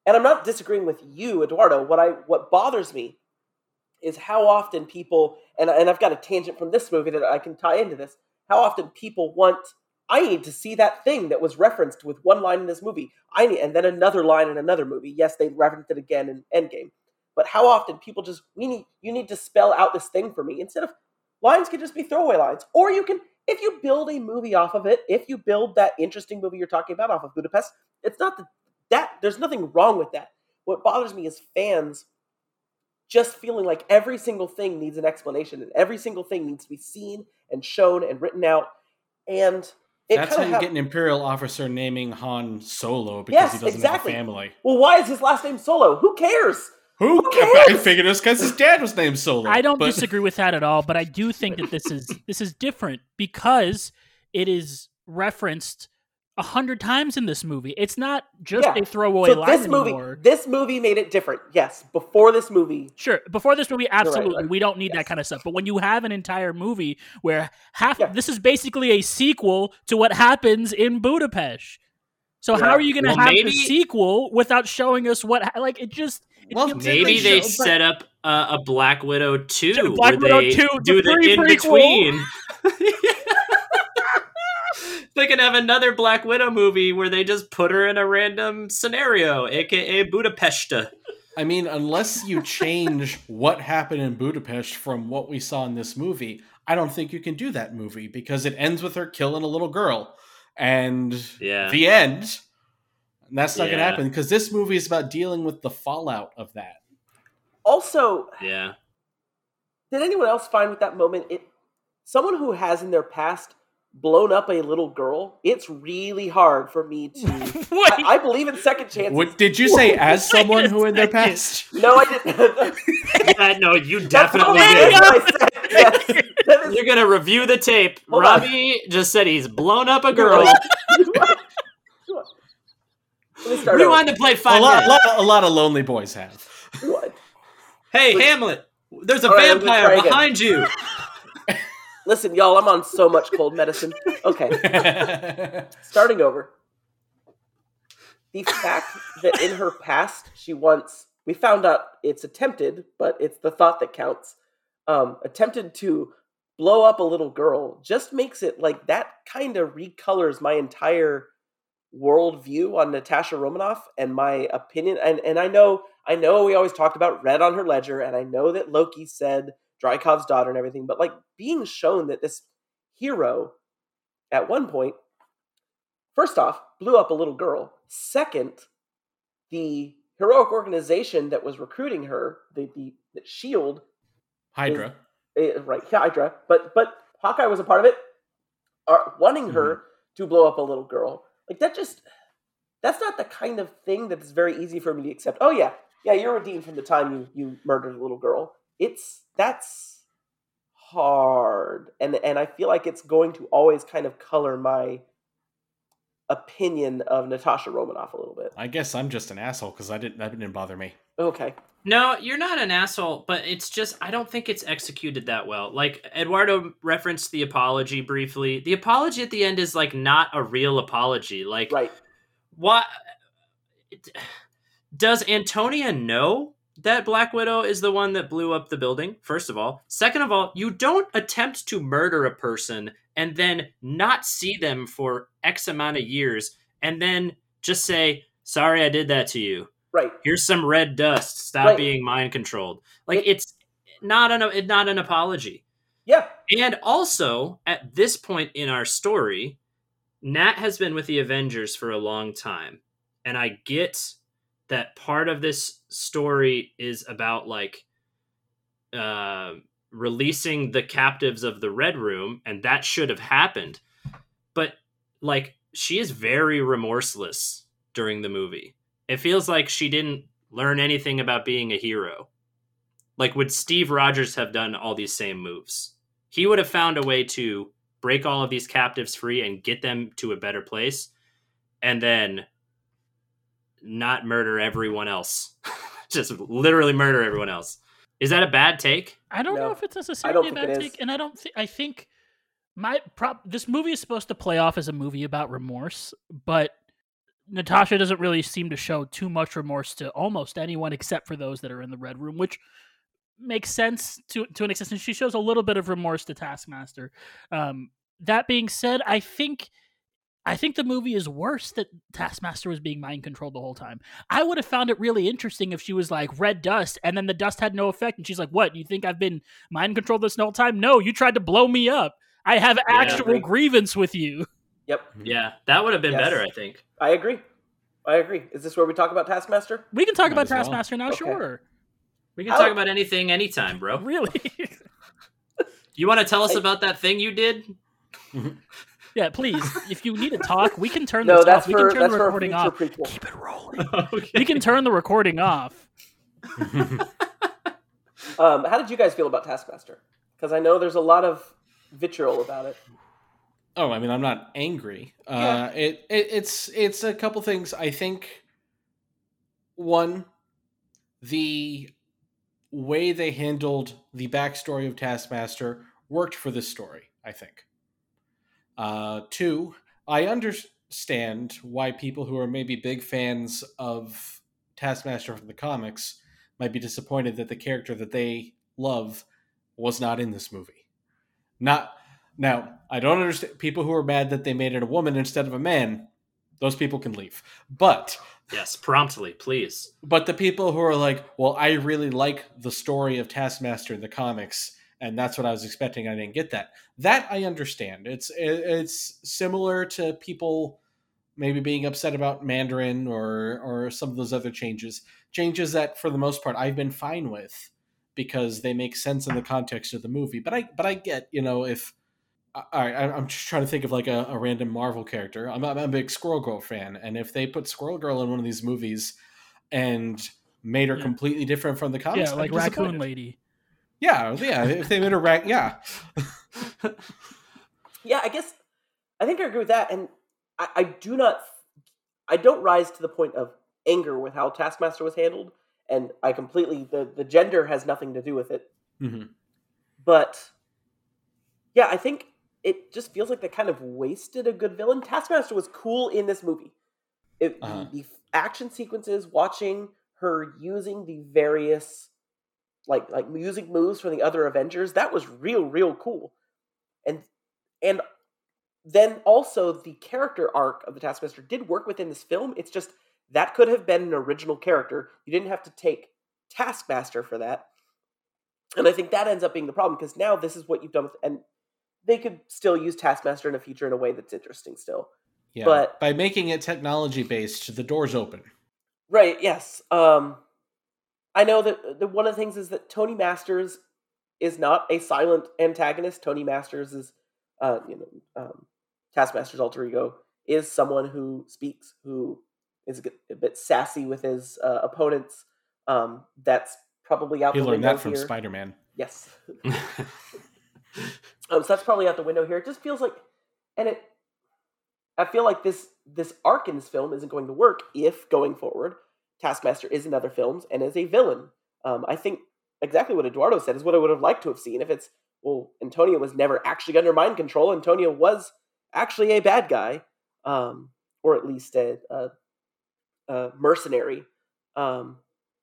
[SPEAKER 11] and I'm not disagreeing with you, Eduardo. What I what bothers me is how often people and and I've got a tangent from this movie that I can tie into this. How often people want I need to see that thing that was referenced with one line in this movie. I need and then another line in another movie. Yes, they referenced it again in Endgame. But how often people just we need you need to spell out this thing for me instead of lines can just be throwaway lines. Or you can if you build a movie off of it, if you build that interesting movie you're talking about off of Budapest, it's not the, that there's nothing wrong with that. What bothers me is fans just feeling like every single thing needs an explanation and every single thing needs to be seen and shown and written out. And
[SPEAKER 10] That's how you
[SPEAKER 11] hap-
[SPEAKER 10] get an imperial officer naming Han Solo because
[SPEAKER 11] Yes,
[SPEAKER 10] he doesn't
[SPEAKER 11] exactly.
[SPEAKER 10] have a family.
[SPEAKER 11] Well, why is his last name Solo? Who cares?
[SPEAKER 10] Who?
[SPEAKER 11] Who
[SPEAKER 10] I
[SPEAKER 11] cares?
[SPEAKER 10] figured it was because his dad was named Solo.
[SPEAKER 9] I don't
[SPEAKER 10] but-
[SPEAKER 9] disagree with that at all, but I do think that this is this is different because it is referenced a hundred times in this movie. It's not just
[SPEAKER 11] Yeah.
[SPEAKER 9] a throwaway
[SPEAKER 11] So
[SPEAKER 9] line
[SPEAKER 11] this movie,
[SPEAKER 9] anymore.
[SPEAKER 11] this movie made it different. Yes, before this movie,
[SPEAKER 9] Sure, before this movie, absolutely,
[SPEAKER 11] right.
[SPEAKER 9] we don't need
[SPEAKER 11] Yes.
[SPEAKER 9] that kind of stuff. But when you have an entire movie where half
[SPEAKER 11] Yeah.
[SPEAKER 9] this is basically a sequel to what happens in Budapest. So how are you going to
[SPEAKER 7] Well,
[SPEAKER 9] have
[SPEAKER 7] maybe-
[SPEAKER 9] the sequel without showing us what? Like it just. It
[SPEAKER 10] Well,
[SPEAKER 7] Maybe
[SPEAKER 10] they
[SPEAKER 7] they
[SPEAKER 10] show-
[SPEAKER 7] set up uh, a Black Widow 2
[SPEAKER 9] Black
[SPEAKER 7] where
[SPEAKER 9] Widow
[SPEAKER 7] they
[SPEAKER 9] 2,
[SPEAKER 7] do
[SPEAKER 9] the
[SPEAKER 7] the
[SPEAKER 9] free
[SPEAKER 7] in
[SPEAKER 9] prequel.
[SPEAKER 7] between. They can have another Black Widow movie where they just put her in a random scenario, aka Budapest.
[SPEAKER 10] I mean, unless you change what happened in Budapest from what we saw in this movie, I don't think you can do that movie because it ends with her killing a little girl. And
[SPEAKER 7] Yeah.
[SPEAKER 10] the end. And that's not going to happen because this movie is about dealing with the fallout of that.
[SPEAKER 11] Also,
[SPEAKER 7] Yeah.
[SPEAKER 11] did anyone else find with that moment it someone who has in their past blown up a little girl? It's really hard for me to.
[SPEAKER 9] Wait,
[SPEAKER 11] I, I believe in second chances.
[SPEAKER 10] What did you say as someone who in their past?
[SPEAKER 11] No, I didn't.
[SPEAKER 7] Yeah, no, you definitely did.
[SPEAKER 11] what I said. Yes. That is-
[SPEAKER 7] You're gonna review the tape.
[SPEAKER 11] Hold on.
[SPEAKER 7] Robbie just said he's blown up a girl.
[SPEAKER 11] Let me start over.
[SPEAKER 7] Rewind to play
[SPEAKER 10] A
[SPEAKER 7] five
[SPEAKER 10] lot, lot- a lot of lonely boys have.
[SPEAKER 11] Rewind.
[SPEAKER 7] Hey,
[SPEAKER 11] Wait.
[SPEAKER 7] Hamlet, there's a
[SPEAKER 11] All right, I'm gonna
[SPEAKER 7] vampire
[SPEAKER 11] again.
[SPEAKER 7] behind you.
[SPEAKER 11] Listen, y'all, I'm on so much cold medicine. Okay, starting over. The fact that in her past she once we found out it's attempted, but it's the thought that counts. Um, attempted to blow up a little girl just makes it like that kind of recolors my entire worldview on Natasha Romanoff and my opinion. And and I know I know we always talked about red on her ledger, and I know that Loki said Dreykov's daughter and everything, but like being shown that this hero at one point, first off, blew up a little girl. Second, the heroic organization that was recruiting her, the the, the Shield,
[SPEAKER 10] Hydra.
[SPEAKER 11] eh, right, Hydra, but but Hawkeye was a part of it, are wanting her to blow up a little girl. Like that just that's not the kind of thing that's very easy for me to accept. Oh yeah, yeah, you're redeemed from the time you you murdered a little girl. It's that's hard, and and I feel like it's going to always kind of color my opinion of Natasha Romanoff a little bit.
[SPEAKER 10] I guess I'm just an asshole because I didn't that didn't bother me.
[SPEAKER 11] Okay,
[SPEAKER 7] No, you're not an asshole, but it's just I don't think it's executed that well. Like Eduardo referenced the apology briefly. The apology at the end is like not a real apology. Like
[SPEAKER 11] right.
[SPEAKER 7] what does Antonia know that Black Widow is the one that blew up the building? First of all, second of all, you don't attempt to murder a person and then not see them for X amount of years and then just say, "Sorry, I did that to you."
[SPEAKER 11] Right.
[SPEAKER 7] Here's some red dust. Stop
[SPEAKER 11] Right.
[SPEAKER 7] being mind controlled. Like
[SPEAKER 11] It-
[SPEAKER 7] it's not an it's not an apology.
[SPEAKER 11] Yeah.
[SPEAKER 7] And also, at this point in our story, Nat has been with the Avengers for a long time. And I get that part of this story is about like uh, releasing the captives of the Red Room, and that should have happened. But like, she is very remorseless during the movie. It feels like she didn't learn anything about being a hero. Like, would Steve Rogers have done all these same moves? He would have found a way to break all of these captives free and get them to a better place, and then not murder everyone else. Just literally murder everyone else. Is that a bad take?
[SPEAKER 9] I don't know if it's necessarily a bad take, and I don't think I think my prop. This movie is supposed to play off as a movie about remorse, but Natasha doesn't really seem to show too much remorse to almost anyone except for those that are in the red room, which makes sense to to an extent. And she shows a little bit of remorse to Taskmaster. Um, that being said, I think. I think the movie is worse that Taskmaster was being mind controlled the whole time. I would have found it really interesting if she was like red dust and then the dust had no effect and she's like, "What? You think I've been mind controlled this whole time? No, you tried to blow me up. I have actual
[SPEAKER 11] agree.
[SPEAKER 9] grievance with you."
[SPEAKER 11] Yep.
[SPEAKER 7] Yeah, that would have been
[SPEAKER 11] Yes.
[SPEAKER 7] better, I think.
[SPEAKER 11] I agree. I agree. Is this where we talk about Taskmaster?
[SPEAKER 9] We can talk
[SPEAKER 10] Might
[SPEAKER 9] about
[SPEAKER 10] as well.
[SPEAKER 9] Taskmaster now,
[SPEAKER 11] Okay.
[SPEAKER 9] sure.
[SPEAKER 7] We can
[SPEAKER 11] How-
[SPEAKER 7] talk oh. about anything anytime, bro.
[SPEAKER 9] Really?
[SPEAKER 7] You want to tell us
[SPEAKER 11] I-
[SPEAKER 7] about that thing you did?
[SPEAKER 9] yeah, please. If you need to talk, we can turn
[SPEAKER 11] No,
[SPEAKER 9] this
[SPEAKER 11] that's
[SPEAKER 9] off. We
[SPEAKER 11] for
[SPEAKER 9] can turn
[SPEAKER 11] that's
[SPEAKER 9] the recording off.
[SPEAKER 11] prequel.
[SPEAKER 9] Keep it rolling.
[SPEAKER 7] okay.
[SPEAKER 9] We can turn the recording off.
[SPEAKER 11] Um, how did you guys feel about Taskmaster? Because I know there's a lot of vitriol about it.
[SPEAKER 10] Oh, I mean, I'm not angry. Uh, it, it it's it's a couple things. I think one, the way they handled the backstory of Taskmaster worked for this story. I think. Uh, two, I understand why people who are maybe big fans of Taskmaster from the comics might be disappointed that the character that they love was not in this movie. Not Now, I don't understand people who are mad that they made it a woman instead of a man. Those people can leave. But
[SPEAKER 7] Yes, promptly, please.
[SPEAKER 10] but the people who are like, well, I really like the story of Taskmaster in the comics, and that's what I was expecting. I didn't get that. That I understand. It's it's similar to people maybe being upset about Mandarin or or some of those other changes. Changes that, for the most part, I've been fine with because they make sense in the context of the movie. But I but I get you know if. I, I- I'm just trying to think of like a, a random Marvel character. I'm, I'm a big Squirrel Girl fan, and if they put Squirrel Girl in one of these movies, and made her
[SPEAKER 9] Yeah.
[SPEAKER 10] completely different from the comics.
[SPEAKER 9] yeah, like. Raccoon Lady.
[SPEAKER 10] Yeah, yeah. If they made a rack, yeah,
[SPEAKER 11] Yeah, I guess I think I agree with that, and I, I do not, I don't rise to the point of anger with how Taskmaster was handled, and I completely the the gender has nothing to do with it,
[SPEAKER 10] hmm
[SPEAKER 11] but yeah, I think it just feels like they kind of wasted a good villain. Taskmaster was cool in this movie. It,
[SPEAKER 10] Uh-huh.
[SPEAKER 11] the, action sequences, watching her using the various like like using moves from the other Avengers, that was real real cool. And and then also the character arc of the Taskmaster did work within this film. It's just that could have been an original character. You didn't have to take Taskmaster for that. And I think that ends up being the problem because now this is what you've done with and they could still use Taskmaster in a future in a way that's interesting still.
[SPEAKER 10] yeah.
[SPEAKER 11] But-
[SPEAKER 10] by making it technology based, the doors open.
[SPEAKER 11] Right, yes. Um I know that the, one of the things is that Tony Masters is not a silent antagonist. Tony Masters is uh you know um Taskmaster's alter ego is someone who speaks, who is a bit- a bit sassy with his uh, opponents. Um that's probably out
[SPEAKER 10] He learned that from. Spider Man.
[SPEAKER 11] Yes. Um, so that's probably out the window here. It just feels like, and it, I feel like this this arc in this film isn't going to work if going forward, Taskmaster is in other films and is a villain. Um, I think exactly what Eduardo said is what I would have liked to have seen. If it's well, Antonio was never actually under mind control. Antonio was actually a bad guy, um, or at least a, a, a mercenary. Um,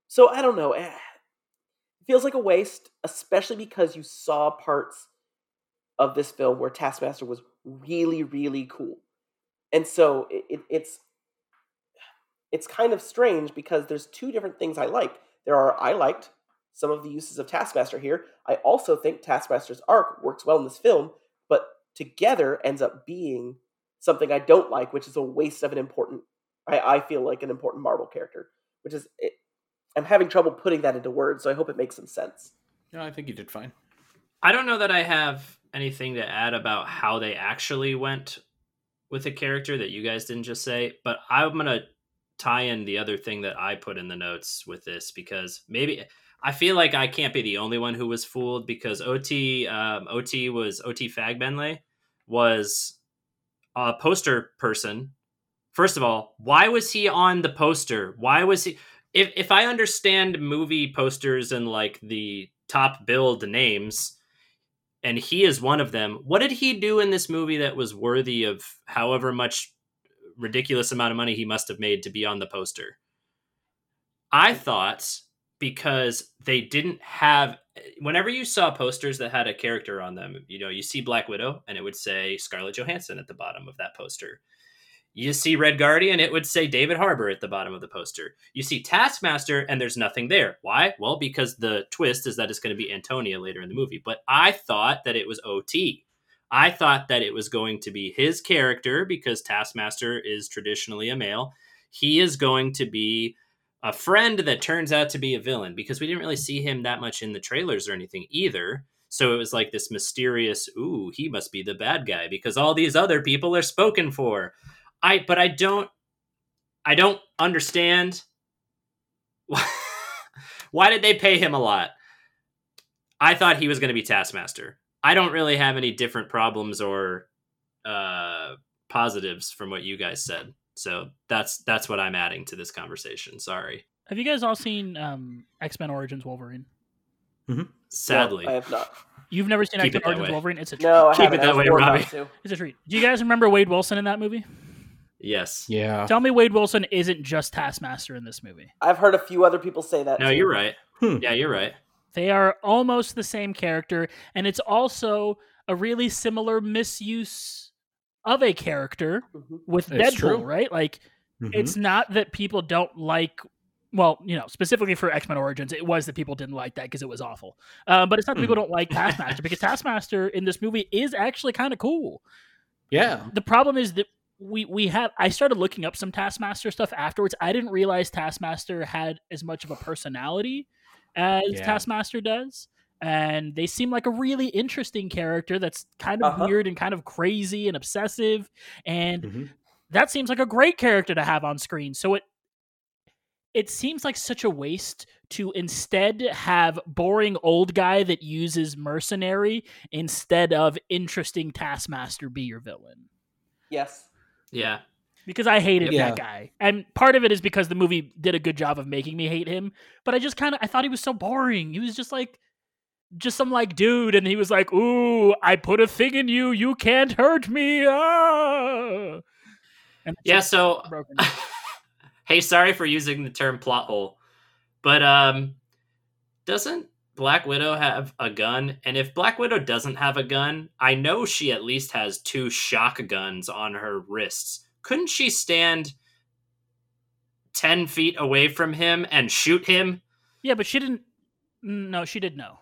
[SPEAKER 11] so I don't know. Eh, It feels like a waste, especially because you saw parts of this film where Taskmaster was really, really cool, and so it, it, it's it's kind of strange because there's two different things I like. There are I liked some of the uses of Taskmaster here. I also think Taskmaster's arc works well in this film, but together ends up being something I don't like, which is a waste of an important. I, I feel like an important Marvel character, which is it, I'm having trouble putting that into words, so I hope it makes some sense.
[SPEAKER 10] Yeah, I think you did fine.
[SPEAKER 7] I don't know that I have anything to add about how they actually went with a character that you guys didn't just say, but I'm to tie in the other thing that I put in the notes with this because maybe I feel like I can't be the only one who was fooled because OT um, OT was OT Fagbenle was a poster person. First of all, why was he on the poster? Why was he if if I understand movie posters and like the top billed names and he is one of them. What did he do in this movie that was worthy of however much ridiculous amount of money he must have made to be on the poster? I thought because they didn't have whenever you saw posters that had a character on them, you know, you see Black Widow and it would say Scarlett Johansson at the bottom of that poster. You see Red Guardian, it would say David Harbour at the bottom of the poster. You see Taskmaster, and there's nothing there. Why? Well, because the twist is that it's going to be Antonia later in the movie. But I thought that it was OT. I thought that it was going to be his character because Taskmaster is traditionally a male. He is going to be a friend that turns out to be a villain because we didn't really see him that much in the trailers or anything either. So it was like this mysterious, ooh, he must be the bad guy because all these other people are spoken for. I but I don't I don't understand why why did they pay him a lot? I thought he was going to be Taskmaster. I don't really have any different problems or uh, positives from what you guys said. So that's that's what I'm adding to this conversation. Sorry.
[SPEAKER 9] Have you guys all seen um, X Men Origins Wolverine?
[SPEAKER 7] Sadly,
[SPEAKER 11] No, I have not.
[SPEAKER 9] You've never seen
[SPEAKER 7] Keep
[SPEAKER 9] X Men Origins
[SPEAKER 7] way.
[SPEAKER 9] Wolverine? It's a treat.
[SPEAKER 11] No, I
[SPEAKER 7] Keep
[SPEAKER 11] haven't.
[SPEAKER 7] it that way, Robbie.
[SPEAKER 9] It's a treat. Do you guys remember Wade Wilson in that movie?
[SPEAKER 7] yes.
[SPEAKER 10] Yeah.
[SPEAKER 9] Tell me Wade Wilson isn't just Taskmaster in this movie.
[SPEAKER 11] I've heard a few other people say that.
[SPEAKER 7] No,
[SPEAKER 11] too.
[SPEAKER 7] you're right.
[SPEAKER 10] Hmm.
[SPEAKER 7] Yeah, you're right.
[SPEAKER 9] They are almost the same character, and it's also a really similar misuse of a character
[SPEAKER 11] Mhm.
[SPEAKER 9] with
[SPEAKER 10] It's
[SPEAKER 9] Deadpool,
[SPEAKER 10] true.
[SPEAKER 9] right? Like
[SPEAKER 10] Mhm.
[SPEAKER 9] it's not that people don't like well you know specifically for x-men origins it was that people didn't like that because it was awful um, but it's not that people don't like taskmaster because taskmaster in this movie is actually kind of cool
[SPEAKER 10] yeah.
[SPEAKER 9] the problem is that we we have i started looking up some taskmaster stuff afterwards i didn't realize taskmaster had as much of a personality as
[SPEAKER 10] Yeah.
[SPEAKER 9] taskmaster does and they seem like a really interesting character that's kind of
[SPEAKER 11] Uh-huh.
[SPEAKER 9] weird and kind of crazy and obsessive and
[SPEAKER 10] Mhm.
[SPEAKER 9] that seems like a great character to have on screen. So it it seems like such a waste to instead have boring old guy that uses mercenary instead of interesting taskmaster be your villain.
[SPEAKER 11] Yes.
[SPEAKER 7] Yeah.
[SPEAKER 9] Because I hated
[SPEAKER 10] Yeah.
[SPEAKER 9] that guy. And part of it is because the movie did a good job of making me hate him, but I just kind of I thought he was so boring. He was just like just some like dude and he was like, "Ooh, I put a thing in you. You can't hurt me." Ah. And
[SPEAKER 7] Yeah, so hey, sorry for using the term plot hole, but um, doesn't Black Widow have a gun? And if Black Widow doesn't have a gun, I know she at least has two shock guns on her wrists. Couldn't she stand ten feet away from him and shoot him?
[SPEAKER 9] Yeah, but she didn't. No, she did know.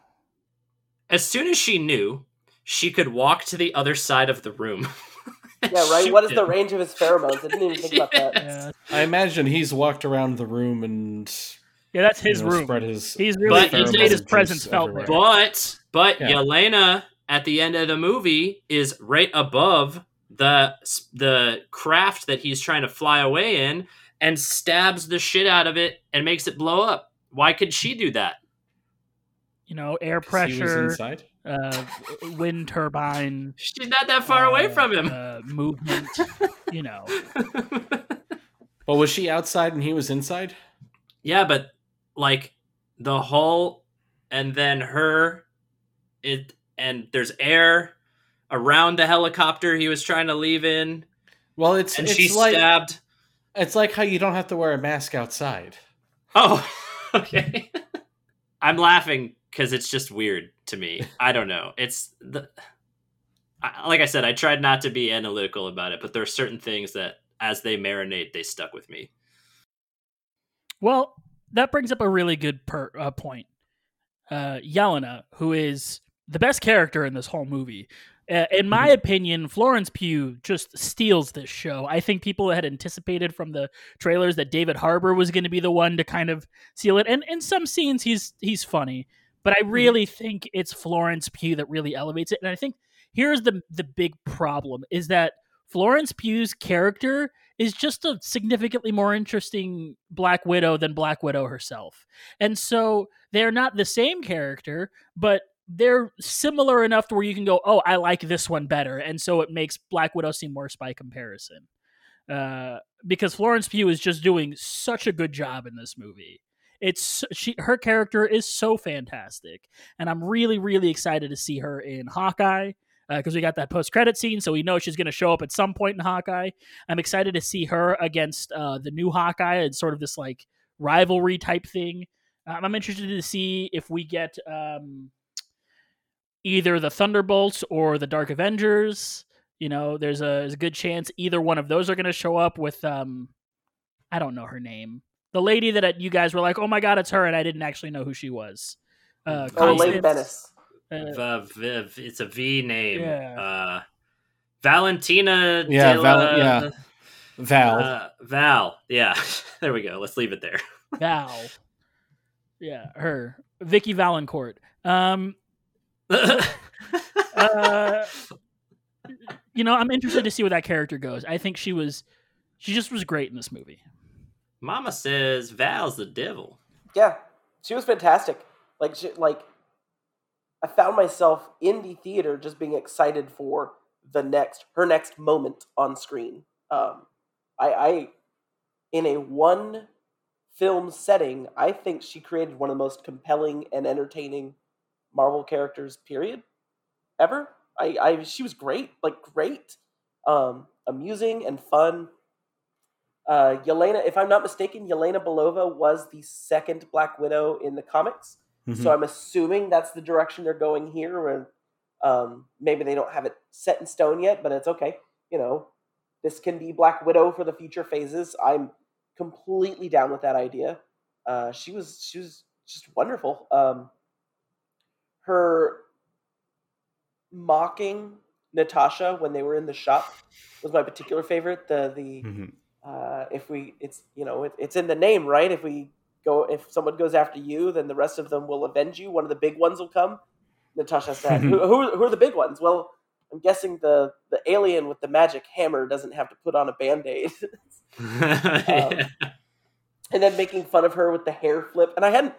[SPEAKER 7] As soon as she knew, she could walk to the other side of the room.
[SPEAKER 11] Yeah, right.
[SPEAKER 7] shoot
[SPEAKER 11] What is the range of his pheromones? I didn't even think about that.
[SPEAKER 9] Yeah,
[SPEAKER 10] I imagine he's walked around the room and
[SPEAKER 9] yeah, that's
[SPEAKER 10] you
[SPEAKER 9] his
[SPEAKER 10] know,
[SPEAKER 9] room.
[SPEAKER 10] spread his.
[SPEAKER 9] He's really
[SPEAKER 7] But
[SPEAKER 9] he's made his
[SPEAKER 10] juice
[SPEAKER 9] presence felt
[SPEAKER 10] everywhere.
[SPEAKER 7] But but
[SPEAKER 10] Yeah.
[SPEAKER 7] Yelena at the end of the movie is right above the the craft that he's trying to fly away in and stabs the shit out of it and makes it blow up. Why could she do that?
[SPEAKER 9] You know, air pressure,
[SPEAKER 10] inside.
[SPEAKER 9] uh, wind turbine,
[SPEAKER 7] She's not that far away
[SPEAKER 9] uh,
[SPEAKER 7] from him.
[SPEAKER 9] uh, movement. you know,
[SPEAKER 10] But was she outside and he was inside?
[SPEAKER 7] yeah, but like the hull and then her it and there's air around the helicopter he was trying to leave in
[SPEAKER 10] Well, it's
[SPEAKER 7] and
[SPEAKER 10] it's
[SPEAKER 7] she
[SPEAKER 10] like
[SPEAKER 7] stabbed
[SPEAKER 10] it's like how you don't have to wear a mask outside.
[SPEAKER 7] Oh, okay. I'm laughing because it's just weird to me. I don't know. It's the I, like I said, I tried not to be analytical about it, but there are certain things that, as they marinate, they stuck with me.
[SPEAKER 9] Well, that brings up a really good per, uh, point. Uh, Yelena, who is the best character in this whole movie, uh, in my opinion, Florence Pugh just steals this show. I think people had anticipated from the trailers that David Harbour was going to be the one to kind of seal it, and in some scenes he's he's funny, but I really think it's Florence Pugh that really elevates it. And I think here's the the big problem is that Florence Pugh's character is just a significantly more interesting Black Widow than Black Widow herself. And so they're not the same character, but they're similar enough to where you can go, oh, I like this one better. And so it makes Black Widow seem worse by comparison. Uh, because Florence Pugh is just doing such a good job in this movie. It's she her character is so fantastic, and I'm really really excited to see her in Hawkeye because we got that post credit scene, so we know she's going to show up at some point in Hawkeye. I'm excited to see her against uh, the new Hawkeye and sort of this like rivalry type thing. Um, I'm interested to see if we get um, either the Thunderbolts or the Dark Avengers. You know, there's a, there's a good chance either one of those are going to show up with um, I don't know her name, the lady that you guys were like, oh my god, it's her, and I didn't actually know who she was. Uh,
[SPEAKER 11] Oh, Lady
[SPEAKER 9] Constance-
[SPEAKER 11] Venice.
[SPEAKER 9] uh,
[SPEAKER 7] V- v- it's a V name.
[SPEAKER 9] Yeah.
[SPEAKER 7] Uh, Valentina.
[SPEAKER 10] Yeah,
[SPEAKER 7] de la-
[SPEAKER 10] Val- yeah. Val.
[SPEAKER 7] Uh, Val. Yeah. there we go. Let's leave it there.
[SPEAKER 9] Val. Yeah, her. Vicky Valancourt. Um, uh, you know, I'm interested to see where that character goes. I think she was, she just was great in this movie.
[SPEAKER 7] Mama says Val's the devil.
[SPEAKER 11] Yeah, she was fantastic. Like, she, like, I found myself in the theater just being excited for the next, her next moment on screen. Um, I, I, in a one film setting, I think she created one of the most compelling and entertaining Marvel characters, period, ever. I, I, she was great, like great, um, amusing and fun. Uh, Yelena, if I'm not mistaken, Yelena Belova was the second Black Widow in the comics.
[SPEAKER 10] Mhm.
[SPEAKER 11] So I'm assuming that's the direction they're going here. And Um, maybe they don't have it set in stone yet, but it's okay. You know, this can be Black Widow for the future phases. I'm completely down with that idea. Uh, she was she was just wonderful. Um, her mocking Natasha when they were in the shop was my particular favorite. The the
[SPEAKER 10] Mhm.
[SPEAKER 11] uh, if we it's you know it, it's in the name right. If we go if someone goes after you, then the rest of them will avenge you. One of the big ones will come. Natasha said, who, who, are- who are the big ones? Well, I'm guessing the the alien with the magic hammer doesn't have to put on a band aid.
[SPEAKER 7] Yeah.
[SPEAKER 11] and then making fun of her with the hair flip. And I hadn't,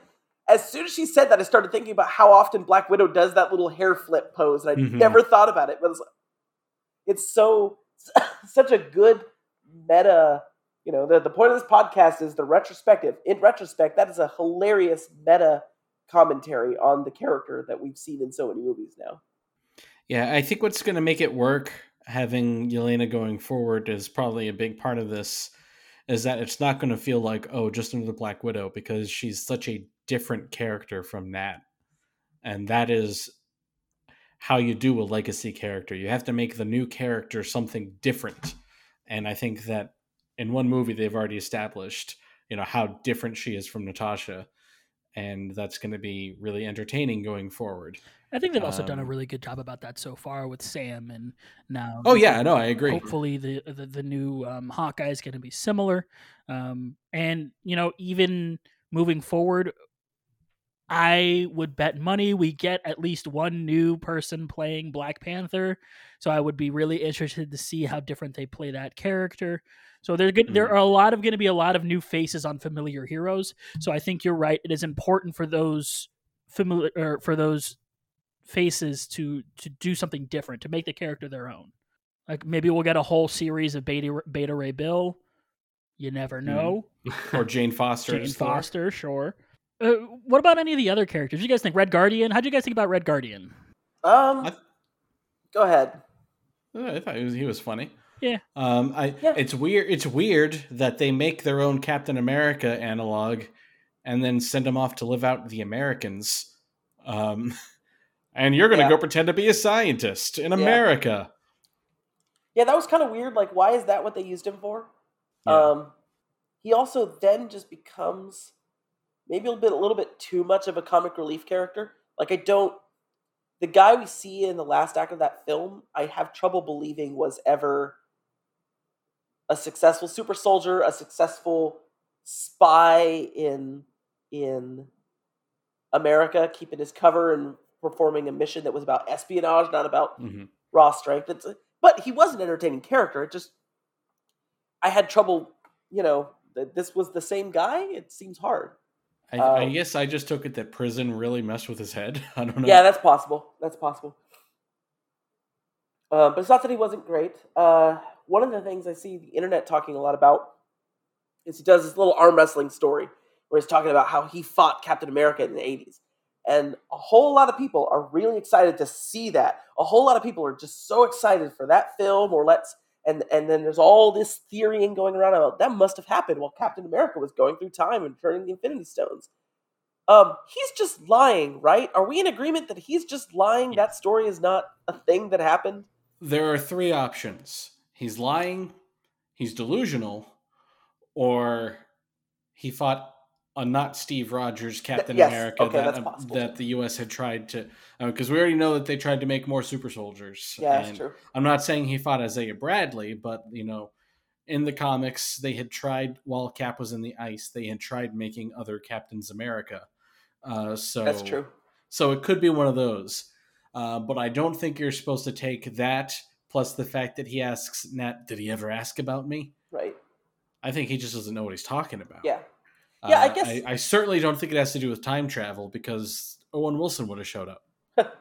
[SPEAKER 11] as soon as she said that, I started thinking about how often Black Widow does that little hair flip pose, and I
[SPEAKER 10] Mhm.
[SPEAKER 11] never thought about it. But it's, it's so such a good meta. You know, the the point of this podcast is the retrospective. In retrospect, that is a hilarious meta commentary on the character that we've seen in so many movies now.
[SPEAKER 10] Yeah, I think what's going to make it work, having Yelena going forward, is probably a big part of this. Is that it's not going to feel like oh, just another Black Widow because she's such a different character from that. and that is how you do a legacy character. You have to make the new character something different, and I think that in one movie they've already established you know how different she is from Natasha, and that's going to be really entertaining going forward.
[SPEAKER 9] I think they've also done a
[SPEAKER 10] Um,
[SPEAKER 9] really good job about that so far with Sam and now.
[SPEAKER 10] Oh yeah, no, I agree.
[SPEAKER 9] Hopefully, the the, the new um, Hawkeye is going to be similar, um, and you know, even moving forward, I would bet money we get at least one new person playing Black Panther. So I would be really interested to see how different they play that character. So there, good, there
[SPEAKER 10] Mhm.
[SPEAKER 9] are a lot of going to be a lot of new faces on familiar heroes. So I think you're right. It is important for those familiar or for those faces to to do something different to make the character their own. Like maybe we'll get a whole series of Beta Beta Ray Bill. You never know.
[SPEAKER 10] or Jane Foster.
[SPEAKER 9] Jane. Foster, sure. Uh, what about any of the other characters? What do you guys think? Red Guardian. How do you guys think about Red Guardian?
[SPEAKER 11] Um,
[SPEAKER 10] I-
[SPEAKER 11] go ahead.
[SPEAKER 10] I thought he was, he was funny.
[SPEAKER 9] Yeah.
[SPEAKER 10] Um, I
[SPEAKER 11] Yeah.
[SPEAKER 10] it's weird. It's weird that they make their own Captain America analog, and then send him off to live out the Americans. Um, and you're gonna
[SPEAKER 11] Yeah.
[SPEAKER 10] go pretend to be a scientist in
[SPEAKER 11] Yeah.
[SPEAKER 10] America.
[SPEAKER 11] Yeah, that was kind of weird. Like, why is that what they used him for?
[SPEAKER 10] Yeah.
[SPEAKER 11] Um, he also then just becomes maybe a little bit, a little bit too much of a comic relief character. Like, I don't. The guy we see in the last act of that film, I have trouble believing was ever a successful super soldier, a successful spy in in America, keeping his cover and performing a mission that was about espionage, not about
[SPEAKER 10] Mhm.
[SPEAKER 11] raw strength. It's, but he was an entertaining character. It just I had trouble, you know, this was the same guy. It seems hard.
[SPEAKER 10] I, I
[SPEAKER 11] Um,
[SPEAKER 10] guess I just took it that prison really messed with his head. I don't know.
[SPEAKER 11] Yeah, that's possible. That's possible. Uh, but it's not that he wasn't great. Uh, one of the things I see the internet talking a lot about is he does this little arm wrestling story where he's talking about how he fought Captain America in the 80s. And a whole lot of people are really excited to see that. A whole lot of people are just so excited for that film or let's and and then there's all this theorying going around about that must have happened while Captain America was going through time and turning the Infinity Stones. Um, he's just lying, right? Are we in agreement that he's just lying? That story is not a thing that happened.
[SPEAKER 10] There are three options. He's lying, he's delusional, or he fought a not Steve Rogers Captain
[SPEAKER 11] yes,
[SPEAKER 10] America
[SPEAKER 11] okay,
[SPEAKER 10] that,
[SPEAKER 11] possible,
[SPEAKER 10] that the U.S. had tried to, because we already know that they tried to make more super soldiers.
[SPEAKER 11] Yeah, that's true.
[SPEAKER 10] I'm not saying he fought Isaiah Bradley, but you know, in the comics, they had tried while Cap was in the ice, they had tried making other Captains America. Uh, so
[SPEAKER 11] That's true.
[SPEAKER 10] so it could be one of those. Uh, but I don't think you're supposed to take that plus the fact that he asks Nat, did he ever ask about me?
[SPEAKER 11] Right.
[SPEAKER 10] I think he just doesn't know what he's talking about.
[SPEAKER 11] Yeah. Yeah, I
[SPEAKER 10] Uh,
[SPEAKER 11] guess-
[SPEAKER 10] I, I certainly don't think it has to do with time travel because Owen Wilson would have showed up.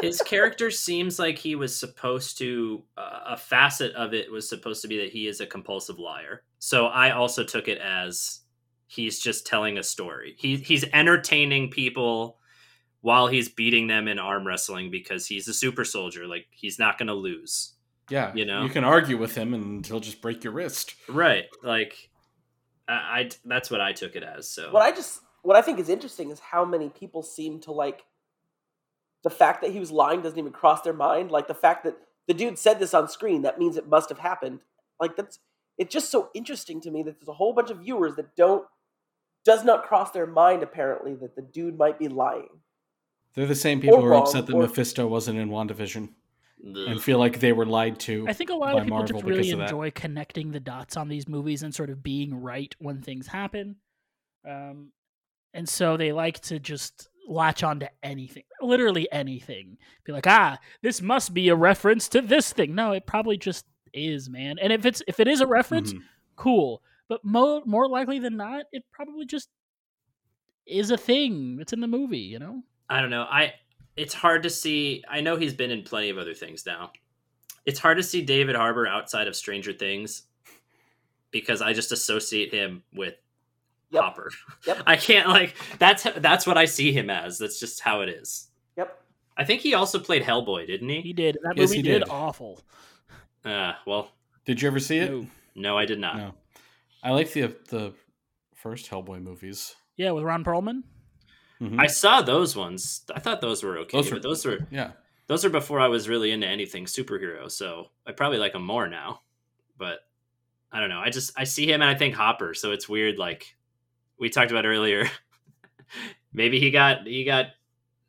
[SPEAKER 7] His character seems like he was supposed to. Uh, a facet of it was supposed to be that he is a compulsive liar. So I also took it as he's just telling a story. He he's entertaining people while he's beating them in arm wrestling because he's a super soldier. Like he's not going to lose.
[SPEAKER 10] Yeah,
[SPEAKER 7] You know?
[SPEAKER 10] you can argue with him and he'll just break your wrist.
[SPEAKER 7] Right. Like I, I that's what I took it as. So
[SPEAKER 11] What I just what I think is interesting is how many people seem to like the fact that he was lying doesn't even cross their mind. Like the fact that the dude said this on screen, that means it must have happened. Like that's it's just so interesting to me that there's a whole bunch of viewers that don't does not cross their mind apparently that the dude might be lying.
[SPEAKER 10] They're the same people
[SPEAKER 11] Or
[SPEAKER 10] who are
[SPEAKER 11] wrong,
[SPEAKER 10] upset that
[SPEAKER 11] or-
[SPEAKER 10] Mephisto wasn't in WandaVision
[SPEAKER 7] Ugh.
[SPEAKER 10] And feel like they were lied to.
[SPEAKER 9] I think a lot of people
[SPEAKER 10] Marvel
[SPEAKER 9] just really enjoy connecting the dots on these movies and sort of being right when things happen. Um, and so they like to just latch on to anything, literally anything. Be like, ah, this must be a reference to this thing. No, it probably just is, man. And if it's if it is a reference,
[SPEAKER 10] Mhm.
[SPEAKER 9] cool. But more more likely than not, it probably just is a thing that's in the movie. You know?
[SPEAKER 7] I don't know. I it's hard to see. I know he's been in plenty of other things now. It's hard to see David Harbour outside of Stranger Things because I just associate him with
[SPEAKER 11] Yep.
[SPEAKER 7] Hopper.
[SPEAKER 11] Yep.
[SPEAKER 7] I can't like that's that's what I see him as. That's just how it is.
[SPEAKER 11] Yep.
[SPEAKER 7] I think he also played Hellboy, didn't
[SPEAKER 9] He
[SPEAKER 7] he?
[SPEAKER 9] did. That
[SPEAKER 10] Yes,
[SPEAKER 9] movie
[SPEAKER 10] he
[SPEAKER 9] did.
[SPEAKER 10] did.
[SPEAKER 9] awful.
[SPEAKER 7] Uh, well,
[SPEAKER 10] Did you ever see it?
[SPEAKER 9] No.
[SPEAKER 7] no, I did not.
[SPEAKER 10] No. I like the the first Hellboy movies.
[SPEAKER 9] Yeah, with Ron Perlman.
[SPEAKER 10] Mhm.
[SPEAKER 7] I saw those ones. I thought those were okay,
[SPEAKER 10] Those were-
[SPEAKER 7] but those were
[SPEAKER 10] yeah.
[SPEAKER 7] those are before I was really into anything superhero. So I probably like them more now. But I don't know. I just I see him and I think Hopper. So it's weird. Like we talked about earlier. Maybe he got he got.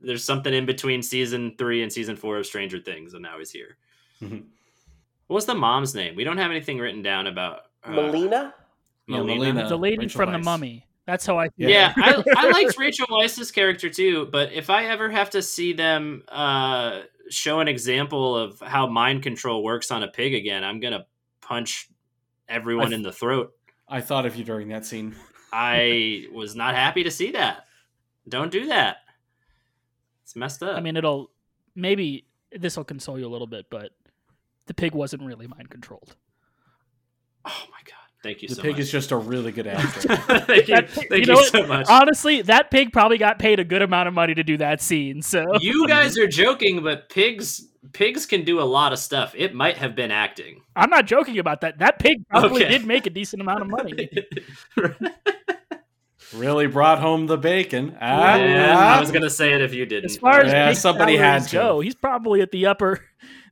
[SPEAKER 7] There's something in between season three and season four of Stranger Things, and now he's here.
[SPEAKER 10] Mhm.
[SPEAKER 7] What was the mom's name? We don't have anything written down about uh,
[SPEAKER 11] Melina?
[SPEAKER 10] Yeah,
[SPEAKER 7] Melina.
[SPEAKER 10] Melina.
[SPEAKER 9] the lady
[SPEAKER 10] Rachel
[SPEAKER 9] from the Mummy. That's how I.
[SPEAKER 10] Yeah.
[SPEAKER 7] Yeah, I, I liked Rachel Weisz's character too, but if I ever have to see them uh, show an example of how mind control works on a pig again, I'm gonna punch everyone
[SPEAKER 10] I-
[SPEAKER 7] in the throat.
[SPEAKER 10] I thought of you during that scene.
[SPEAKER 7] I was not happy to see that. Don't do that. It's messed up.
[SPEAKER 9] I mean, it'll maybe this will console you a little bit, but the pig wasn't really mind controlled.
[SPEAKER 7] oh my god, thank you.
[SPEAKER 10] The
[SPEAKER 7] so
[SPEAKER 10] pig
[SPEAKER 7] much.
[SPEAKER 10] is just a really good actor.
[SPEAKER 7] thank you,
[SPEAKER 9] That
[SPEAKER 7] thank
[SPEAKER 9] pig-
[SPEAKER 7] you,
[SPEAKER 9] know what?
[SPEAKER 7] so much.
[SPEAKER 9] Honestly, that pig probably got paid a good amount of money to do that scene. So
[SPEAKER 7] you guys are joking, but pigs pigs can do a lot of stuff. It might have been acting.
[SPEAKER 9] I'm not joking about that. That pig probably
[SPEAKER 7] Okay.
[SPEAKER 9] did make a decent amount of money.
[SPEAKER 10] really brought home the bacon. Ah,
[SPEAKER 7] Yeah,
[SPEAKER 10] ah.
[SPEAKER 7] I was gonna say it if you didn't.
[SPEAKER 9] As far as
[SPEAKER 10] Yeah,
[SPEAKER 9] pig
[SPEAKER 10] somebody had to.
[SPEAKER 9] go, he's probably at the upper,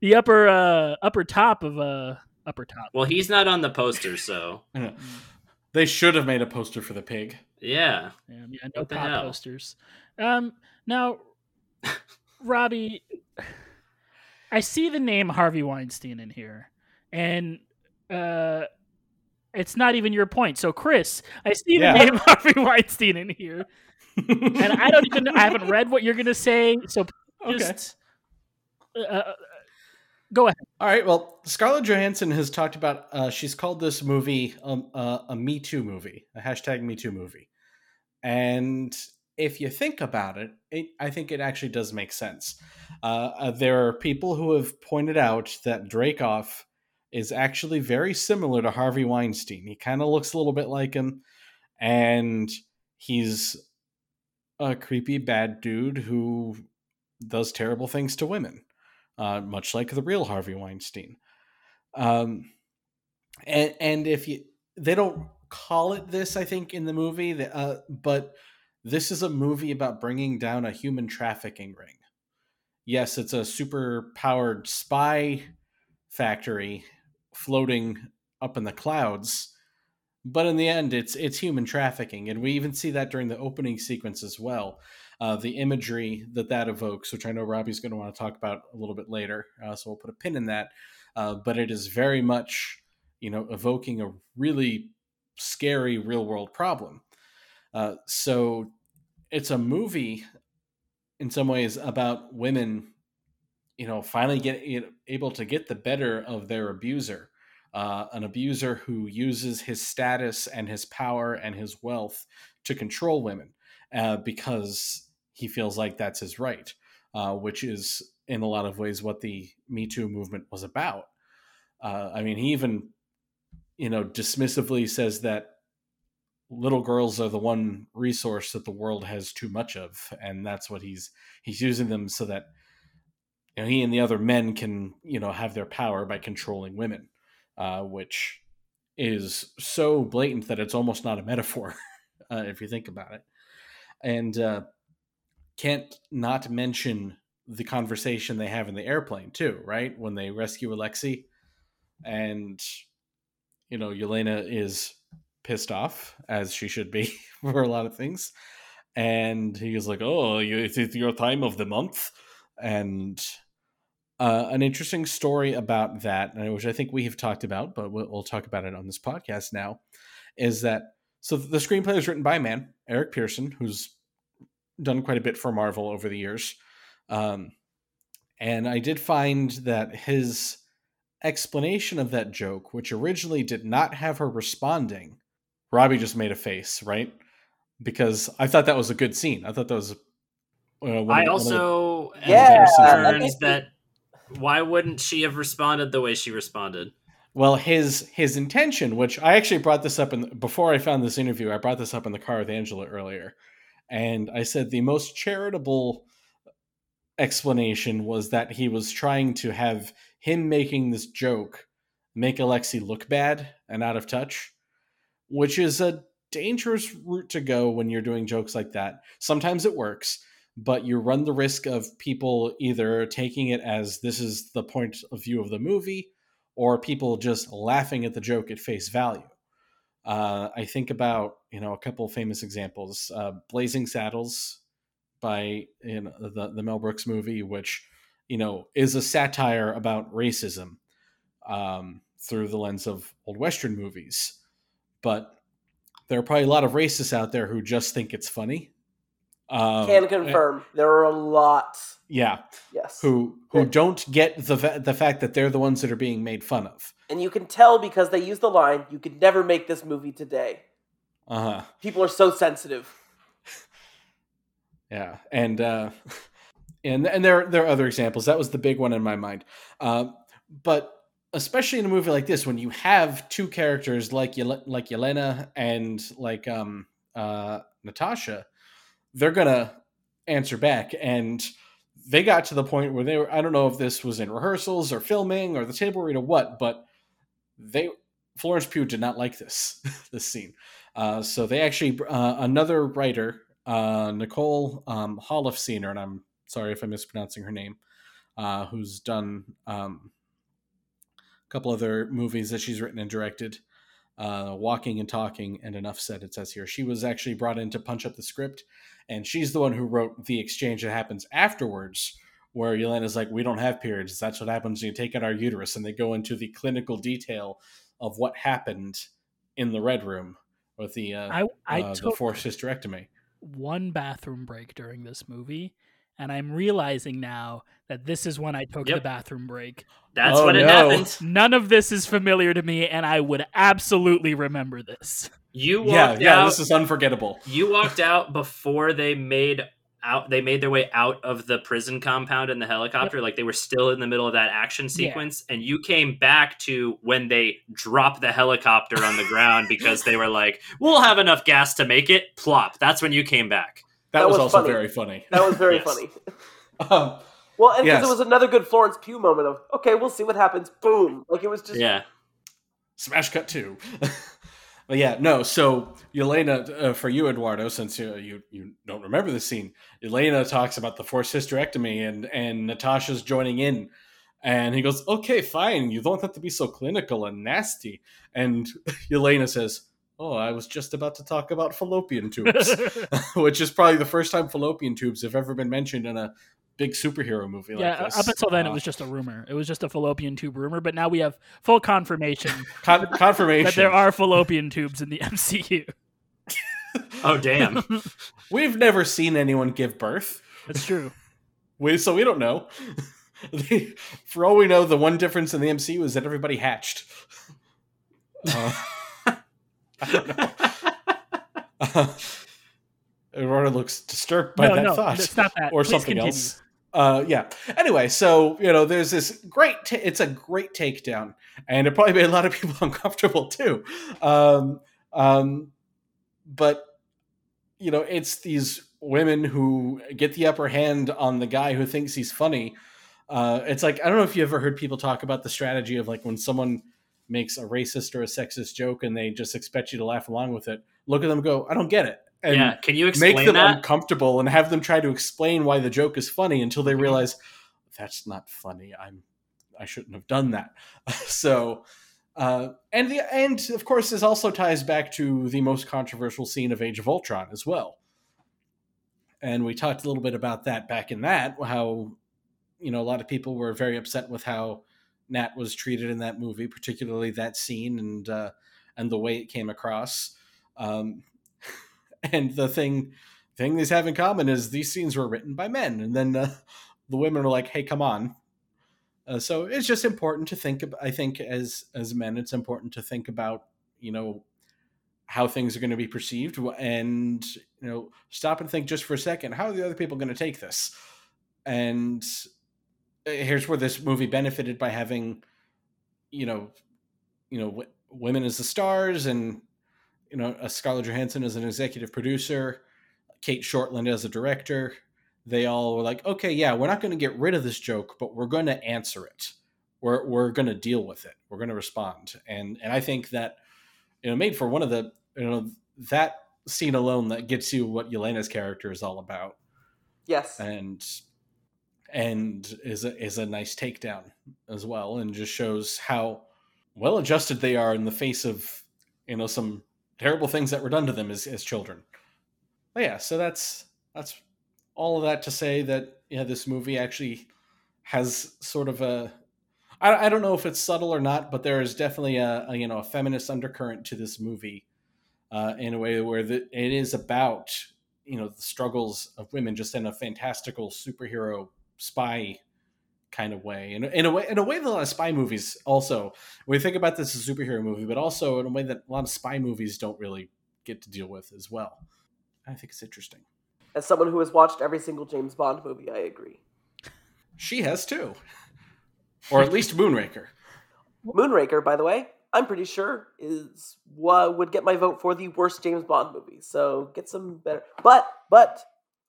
[SPEAKER 9] the upper, uh, upper top of uh, upper top.
[SPEAKER 7] well, he's not on the poster, so
[SPEAKER 10] They should have made a poster for the pig.
[SPEAKER 7] yeah.
[SPEAKER 9] Yeah, yeah no
[SPEAKER 7] What
[SPEAKER 9] pop
[SPEAKER 7] hell?
[SPEAKER 9] posters. Um, now, Robbie, I see the name Harvey Weinstein in here, and uh, it's not even your point. So, Chris, I see the
[SPEAKER 10] Yeah.
[SPEAKER 9] name Harvey Weinstein in here, and I don't even. I haven't read what you're gonna say, so
[SPEAKER 10] Okay.
[SPEAKER 9] just uh, uh, go ahead.
[SPEAKER 10] All right. Well, Scarlett Johansson has talked about. Uh, she's called this movie um, uh, a Me Too movie, a hashtag Me Too movie. And if you think about it, it I think it actually does make sense. Uh, uh, there are people who have pointed out that Dreykov is actually very similar to Harvey Weinstein. He kind of looks a little bit like him, and he's a creepy bad dude who does terrible things to women uh, much like the real Harvey Weinstein. Um, and and if you they don't call it this, I think in the movie, uh, but this is a movie about bringing down a human trafficking ring. Yes, it's a super powered spy factory floating up in the clouds, but in the end, it's it's human trafficking, and we even see that during the opening sequence as well uh, the imagery that that evokes, which I know Robbie's going to want to talk about a little bit later. Uh, so we'll put a pin in that. Uh, but it is very much, you know, evoking a really scary real world problem. Uh, so it's a movie in some ways about women, you know, finally get you know, able to get the better of their abuser. Uh, an abuser who uses his status and his power and his wealth to control women uh, because he feels like that's his right, uh, which is in a lot of ways what the Me Too movement was about. Uh, I mean, he even, you know, dismissively says that little girls are the one resource that the world has too much of, and that's what he's he's using them so that you know, he and the other men can you know have their power by controlling women, uh, which is so blatant that it's almost not a metaphor uh, if you think about it and uh, can't not mention the conversation they have in the airplane too, right? When they rescue Alexei, and you know Yelena is pissed off as she should be for a lot of things, and he's like, "Oh, it's your time of the month," and uh, an interesting story about that, which I think we have talked about, but we'll, we'll talk about it on this podcast now, is that so the screenplay was written by a man, Eric Pearson, who's done quite a bit for Marvel over the years. Um, and I did find that his explanation of that joke, which originally did not have her responding, Robbie just made a face, right? Because I thought that was a good scene. I thought that was. Uh, one of- one
[SPEAKER 7] I
[SPEAKER 10] of the-
[SPEAKER 7] also
[SPEAKER 11] Yeah,
[SPEAKER 7] have
[SPEAKER 11] that
[SPEAKER 7] concerns that why wouldn't she have responded the way she responded?
[SPEAKER 10] Well, his his intention, which I actually brought this up in before I found this interview, I brought this up in the car with Angela earlier, and I said the most charitable explanation was that he was trying to have him making this joke make Alexei look bad and out of touch, which is a dangerous route to go when you're doing jokes like that. Sometimes it works, but you run the risk of people either taking it as this is the point of view of the movie or people just laughing at the joke at face value. Uh, I think about you know a couple of famous examples: uh, Blazing Saddles by you know, the the Mel Brooks movie, which you know is a satire about racism um, through the lens of old Western movies. But there are probably a lot of racists out there who just think it's funny. Um,
[SPEAKER 11] Can confirm there are a lot.
[SPEAKER 10] Yeah,
[SPEAKER 11] Yes,
[SPEAKER 10] who who
[SPEAKER 11] Yeah.
[SPEAKER 10] don't get the the fact that they're the ones that are being made fun of.
[SPEAKER 11] And you can tell because they use the line, "You could never make this movie today."
[SPEAKER 10] Uh huh.
[SPEAKER 11] People are so sensitive.
[SPEAKER 10] Yeah, and uh, and and there there are other examples. That was the big one in my mind. Uh, but especially in a movie like this, when you have two characters like Yel- like Yelena and like um uh Natasha, they're gonna answer back, and they got to the point where they were. I don't know if this was in rehearsals or filming or the table read or what, but they Florence Pugh did not like this this scene. Uh, so they actually uh, another writer, uh, Nicole um, Holofcener, and I'm sorry if I'm mispronouncing her name, uh, who's done um, a couple other movies that she's written and directed, uh, Walking and Talking, and Enough Said. It says here she was actually brought in to punch up the script, and she's the one who wrote the exchange that happens afterwards. Where Yelena's like, we don't have periods. That's what happens when you take out our uterus. And they go into the clinical detail of what happened in the red room with the uh,
[SPEAKER 9] I I
[SPEAKER 10] uh, the
[SPEAKER 9] took
[SPEAKER 10] forced hysterectomy.
[SPEAKER 9] one bathroom break during this movie, and I'm realizing now that this is when I took the bathroom break.
[SPEAKER 7] That's
[SPEAKER 10] Oh,
[SPEAKER 7] when it
[SPEAKER 10] no.
[SPEAKER 7] happened.
[SPEAKER 9] None of this is familiar to me, and I would absolutely remember this.
[SPEAKER 7] You
[SPEAKER 10] Yeah,
[SPEAKER 7] walked
[SPEAKER 10] yeah,
[SPEAKER 7] out.
[SPEAKER 10] this is unforgettable.
[SPEAKER 7] You walked out before they made out. They made their way out of the prison compound in the helicopter. Like they were still in the middle of that action
[SPEAKER 9] Yeah.
[SPEAKER 7] sequence, and you came back to when they drop the helicopter on the ground because they were like, "We'll have enough gas to make it." Plop. That's when you came back.
[SPEAKER 10] That,
[SPEAKER 11] That
[SPEAKER 10] was,
[SPEAKER 11] was
[SPEAKER 10] also
[SPEAKER 11] funny.
[SPEAKER 10] very funny.
[SPEAKER 11] That was very
[SPEAKER 7] Yes.
[SPEAKER 11] funny.
[SPEAKER 10] um,
[SPEAKER 11] Well, and because
[SPEAKER 10] Yes.
[SPEAKER 11] it was another good Florence Pugh moment of, okay, we'll see what happens. Boom! Like it was just
[SPEAKER 7] Yeah.
[SPEAKER 10] smash cut two. but yeah, no. So Elena, uh, for you, Eduardo, since uh, you you don't remember the scene, Elena talks about the forced hysterectomy, and and Natasha's joining in, and he goes, "Okay, fine. You don't have to be so clinical and nasty." And Elena says. Oh, I was just about to talk about fallopian tubes, which is probably the first time fallopian tubes have ever been mentioned in a big superhero movie like
[SPEAKER 9] yeah,
[SPEAKER 10] this.
[SPEAKER 9] up until then, it
[SPEAKER 10] Uh,
[SPEAKER 9] was just a rumor. It was just a fallopian tube rumor, but now we have full confirmation
[SPEAKER 10] con- confirmation
[SPEAKER 9] that there are fallopian tubes in the MCU.
[SPEAKER 7] Oh damn.
[SPEAKER 10] We've never seen anyone give birth.
[SPEAKER 9] That's true.
[SPEAKER 10] We so we don't know. For all we know, the one difference in the MCU is that everybody hatched. Uh, I don't know. Uh, Aurora looks disturbed by
[SPEAKER 9] no,
[SPEAKER 10] that
[SPEAKER 9] no,
[SPEAKER 10] thought,
[SPEAKER 9] it's not that.
[SPEAKER 10] or
[SPEAKER 9] Please
[SPEAKER 10] something
[SPEAKER 9] continue.
[SPEAKER 10] else. Uh, yeah. Anyway, so you know, there's this great. ta it's a great takedown, and it probably made a lot of people uncomfortable too. Um, um, but you know, it's these women who get the upper hand on the guy who thinks he's funny. Uh, it's like I don't know if you ever heard people talk about the strategy of like when someone makes a racist or a sexist joke and they just expect you to laugh along with it. Look at them, and go, I don't get it, and
[SPEAKER 7] yeah, can you explain
[SPEAKER 10] make them
[SPEAKER 7] that?
[SPEAKER 10] uncomfortable and have them try to explain why the joke is funny until they
[SPEAKER 7] Mhm.
[SPEAKER 10] realize that's not funny. I'm I shouldn't have done that. so uh, and the and of course this also ties back to the most controversial scene of Age of Ultron as well. And we talked a little bit about that back in that how you know a lot of people were very upset with how Nat was treated in that movie, particularly that scene and uh, and the way it came across. Um, and the thing thing these have in common is these scenes were written by men, and then uh, the women are like, "Hey, come on." Uh, so it's just important to think. About, I think as as men, it's important to think about you know how things are going to be perceived, and you know stop and think just for a second. How are the other people going to take this? And uh, here's where this movie benefited by having you know you know w- women as the stars and you know Scarlett Johansson as an executive producer, Cate Shortland as a director. They all were like, okay, yeah, we're not going to get rid of this joke, but we're going to answer it. We're we're going to deal with it. We're going to respond. And and I think that you know made for one of the you know that scene alone that gets you what Yelena's character is all about
[SPEAKER 11] Yes.
[SPEAKER 10] and and is a, is a nice takedown as well and just shows how well adjusted they are in the face of you know some terrible things that were done to them as, as children. But yeah so that's that's all of that to say that yeah this movie actually has sort of a I, I don't know if it's subtle or not but there is definitely a, a you know a feminist undercurrent to this movie uh, in a way where the, it is about you know the struggles of women just in a fantastical superhero spy kind of way in, in a way in a way that a lot of spy movies also we think about this as a superhero movie but also in a way that a lot of spy movies don't really get to deal with as well i think it's interesting
[SPEAKER 11] As someone who has watched every single James Bond movie, I agree.
[SPEAKER 10] she has too or at least moonraker
[SPEAKER 11] Moonraker, by the way, I'm pretty sure is what would get my vote for the worst James Bond movie. So get some better. But but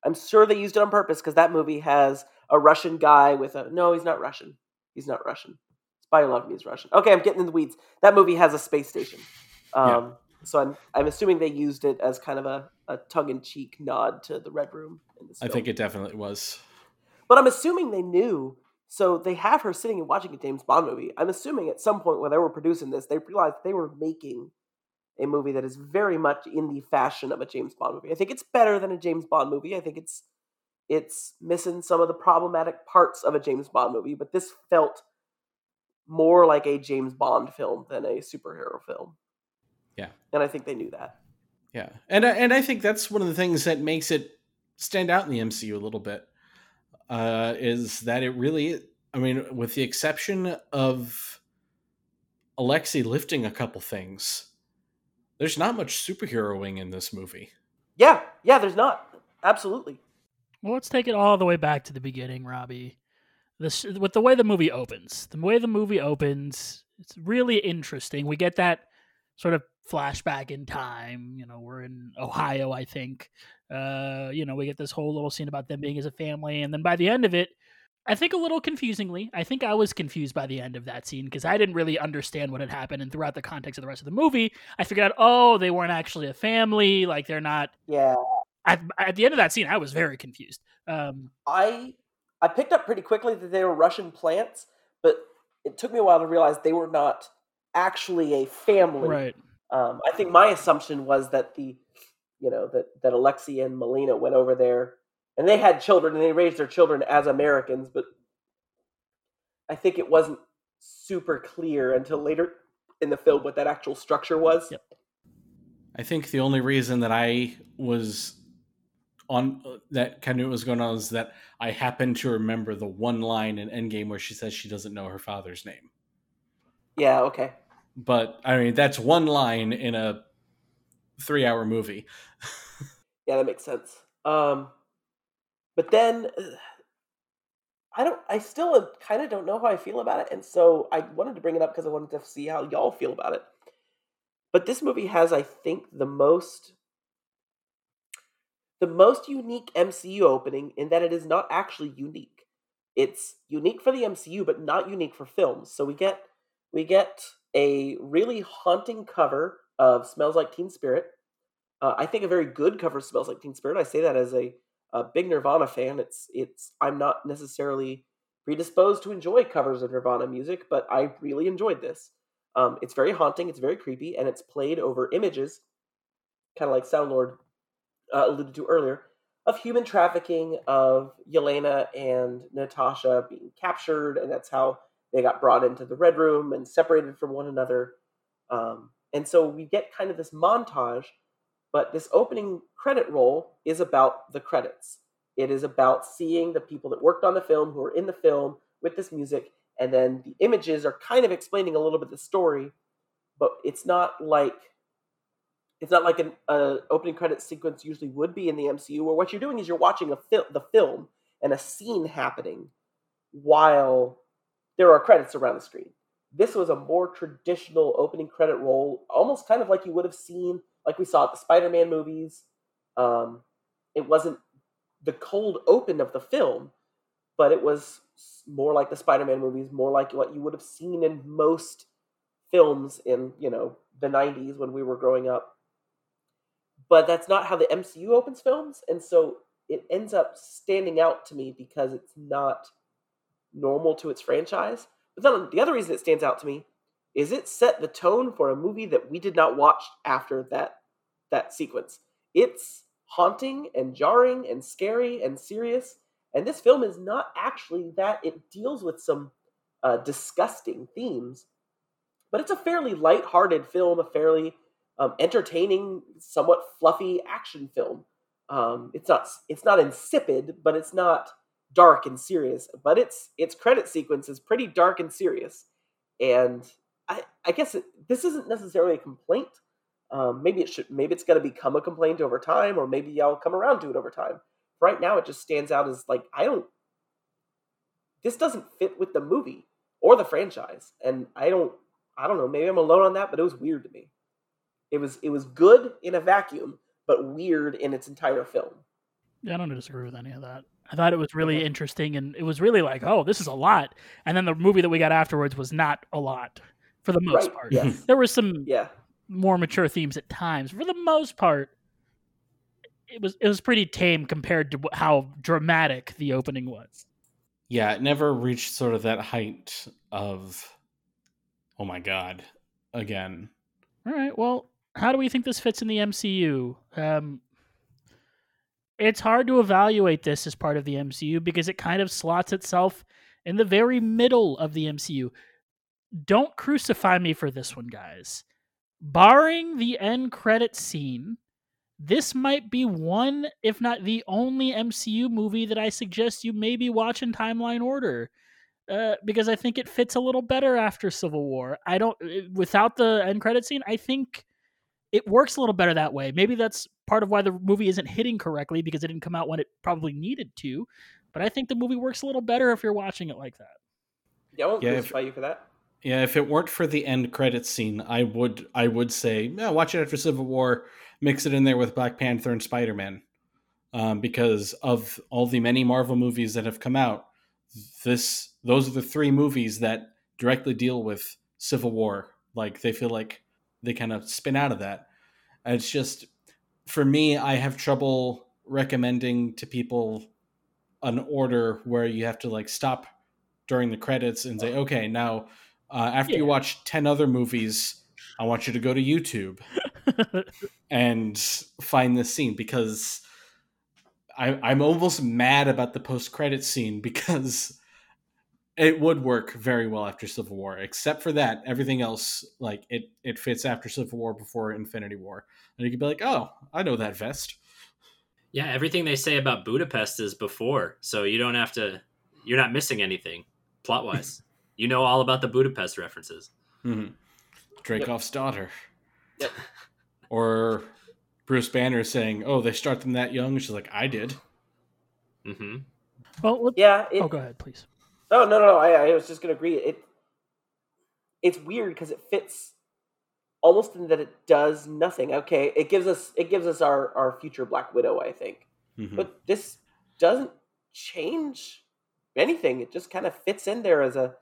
[SPEAKER 11] I'm sure they used it on purpose because that movie has a Russian guy with a no, he's not Russian. He's not Russian. Spy Who Loved Me is Russian. Okay, I'm getting in the weeds. That movie has a space station. Um,
[SPEAKER 10] Yeah.
[SPEAKER 11] So I'm I'm assuming they used it as kind of a, a tongue in cheek nod to the Red Room in this
[SPEAKER 10] i think it definitely was
[SPEAKER 11] But I'm assuming they knew. So they have her sitting and watching a James Bond movie. I'm assuming at some point when they were producing this, they realized they were making a movie that is very much in the fashion of a James Bond movie. I think it's better than a James Bond movie. I think it's it's missing some of the problematic parts of a James Bond movie, but this felt more like a James Bond film than a superhero film.
[SPEAKER 10] Yeah.
[SPEAKER 11] And I think they knew that.
[SPEAKER 10] Yeah, and I- and I think that's one of the things that makes it stand out in the MCU a little bit uh, is that it really, I mean, with the exception of Alexei lifting a couple things, there's not much superheroing in this movie.
[SPEAKER 11] Yeah, yeah, there's not. Absolutely.
[SPEAKER 9] Well, let's take it all the way back to the beginning, Robbie. This with the way the movie opens. The way the movie opens, it's really interesting. We get that sort of flashback in time. You know, we're in Ohio, I think. Uh, you know, we get this whole little scene about them being as a family, and then by the end of it, I think a little confusingly, I think I was confused by the end of that scene because I didn't really understand what had happened. And throughout the context of the rest of the movie, I figured out, oh, they weren't actually a family. Like they're not.
[SPEAKER 11] Yeah.
[SPEAKER 9] At, at the end of that scene, I was very confused. Um,
[SPEAKER 11] I I picked up pretty quickly that they were Russian plants, but it took me a while to realize they were not actually a family.
[SPEAKER 9] right.
[SPEAKER 11] Um, I think my assumption was that the, you know, that that Alexei and Melina went over there, and they had children and they raised their children as Americans, but I think it wasn't super clear until later in the film what that actual structure was.
[SPEAKER 9] Yep.
[SPEAKER 10] I think the only reason that I was on that kind of was going on is that I happen to remember the one line in Endgame where she says she doesn't know her father's name.
[SPEAKER 11] Yeah. Okay.
[SPEAKER 10] But I mean, that's one line in a three-hour movie.
[SPEAKER 11] Yeah, that makes sense. Um, but then uh, I don't. I still kind of don't know how I feel about it, and so I wanted to bring it up because I wanted to see how y'all feel about it. But this movie has, I think, the most the most unique MCU opening in that it is not actually unique. It's unique for the MCU, but not unique for films. So we get we get a really haunting cover of "Smells Like Teen Spirit." Uh, I think a very good cover of smells like Teen Spirit. I say that as a, a big Nirvana fan. It's it's I'm not necessarily predisposed to enjoy covers of Nirvana music, but I really enjoyed this. Um, it's very haunting, it's very creepy, and it's played over images, kind of like Soundlord uh, alluded to earlier, of human trafficking, of Yelena and Natasha being captured, and that's how they got brought into the Red Room and separated from one another. Um, and so we get kind of this montage, but this opening credit roll is about the credits. It is about seeing the people that worked on the film who are in the film with this music, and then the images are kind of explaining a little bit the story, but it's not like it's not like an opening credit sequence usually would be in the MCU, where what you're doing is you're watching a fil- the film and a scene happening while there are credits around the screen. This was a more traditional opening credit roll, almost kind of like you would have seen, like we saw at the Spider-Man movies. Um, it wasn't the cold open of the film, but it was more like the Spider-Man movies, more like what you would have seen in most films in you know the 90s when we were growing up but that's not how the MCU opens films, and so it ends up standing out to me because it's not normal to its franchise. But then the other reason it stands out to me is it set the tone for a movie that we did not watch after that that sequence. It's haunting and jarring and scary and serious, and this film is not actually that. It deals with some uh, disgusting themes, but it's a fairly light-hearted film, a fairly um, entertaining, somewhat fluffy action film. Um, it's not it's not insipid, but it's not dark and serious. But its its credit sequence is pretty dark and serious. And I, I guess it, this isn't necessarily a complaint. Um, maybe it should maybe it's going to become a complaint over time, or maybe I'll come around to it over time. Right now, it just stands out as like I don't. This doesn't fit with the movie or the franchise, and I don't. I don't know. Maybe I'm alone on that, but it was weird to me. It was it was good in a vacuum, but weird in its entire film.
[SPEAKER 9] Yeah, I don't disagree with any of that. I thought it was really okay. interesting, and it was really like, oh, this is a lot. And then the movie that we got afterwards was not a lot for the most
[SPEAKER 11] right.
[SPEAKER 9] part.
[SPEAKER 11] Yes.
[SPEAKER 9] There were some
[SPEAKER 11] yeah.
[SPEAKER 9] more mature themes at times. For the most part, it was it was pretty tame compared to how dramatic the opening was.
[SPEAKER 10] Yeah, it never reached sort of that height of, oh my god, again.
[SPEAKER 9] All right, well, how do we think this fits in the MCU? Um, it's hard to evaluate this as part of the MCU because it kind of slots itself in the very middle of the MCU. Don't crucify me for this one, guys. Barring the end credit scene, this might be one, if not the only MCU movie that I suggest you maybe watch in timeline order. Uh, because I think it fits a little better after Civil War. I don't, uh, without the end credit scene, I think it works a little better that way. Maybe that's part of why the movie isn't hitting correctly because it didn't come out when it probably needed to. But I think the movie works a little better if you're watching it like that.
[SPEAKER 11] Yeah, I won't yeah, crucify if, you for that.
[SPEAKER 10] Yeah, if it weren't for the end credit scene, I would I would say yeah, watch it after Civil War, mix it in there with Black Panther and Spider Man, um, because of all the many Marvel movies that have come out. This those are the three movies that directly deal with Civil War. Like they feel like they kind of spin out of that. And it's just for me, I have trouble recommending to people an order where you have to like stop during the credits and say, okay, now uh, after yeah. you watch 10 other movies, I want you to go to YouTube and find this scene because I, I'm almost mad about the post credit scene because it would work very well after Civil War. Except for that, everything else like it it fits after Civil War before Infinity War, and you could be like, oh, I know that vest.
[SPEAKER 7] Yeah, everything they say about Budapest is before, so you don't have to. You're not missing anything plot wise. you know all about the Budapest references.
[SPEAKER 10] Mm-hmm. Dreykov's yep. daughter.
[SPEAKER 11] Yep.
[SPEAKER 10] Or Bruce Banner saying, "Oh, they start them that young." She's like, "I did."
[SPEAKER 7] Mm-hmm.
[SPEAKER 9] Well,
[SPEAKER 11] yeah. It,
[SPEAKER 9] oh, go ahead, please.
[SPEAKER 11] Oh no, no, no. I, I was just gonna agree. It it's weird because it fits almost in that it does nothing. Okay, it gives us it gives us our our future Black Widow, I think, mm-hmm. but this doesn't change anything. It just kind of fits in there as a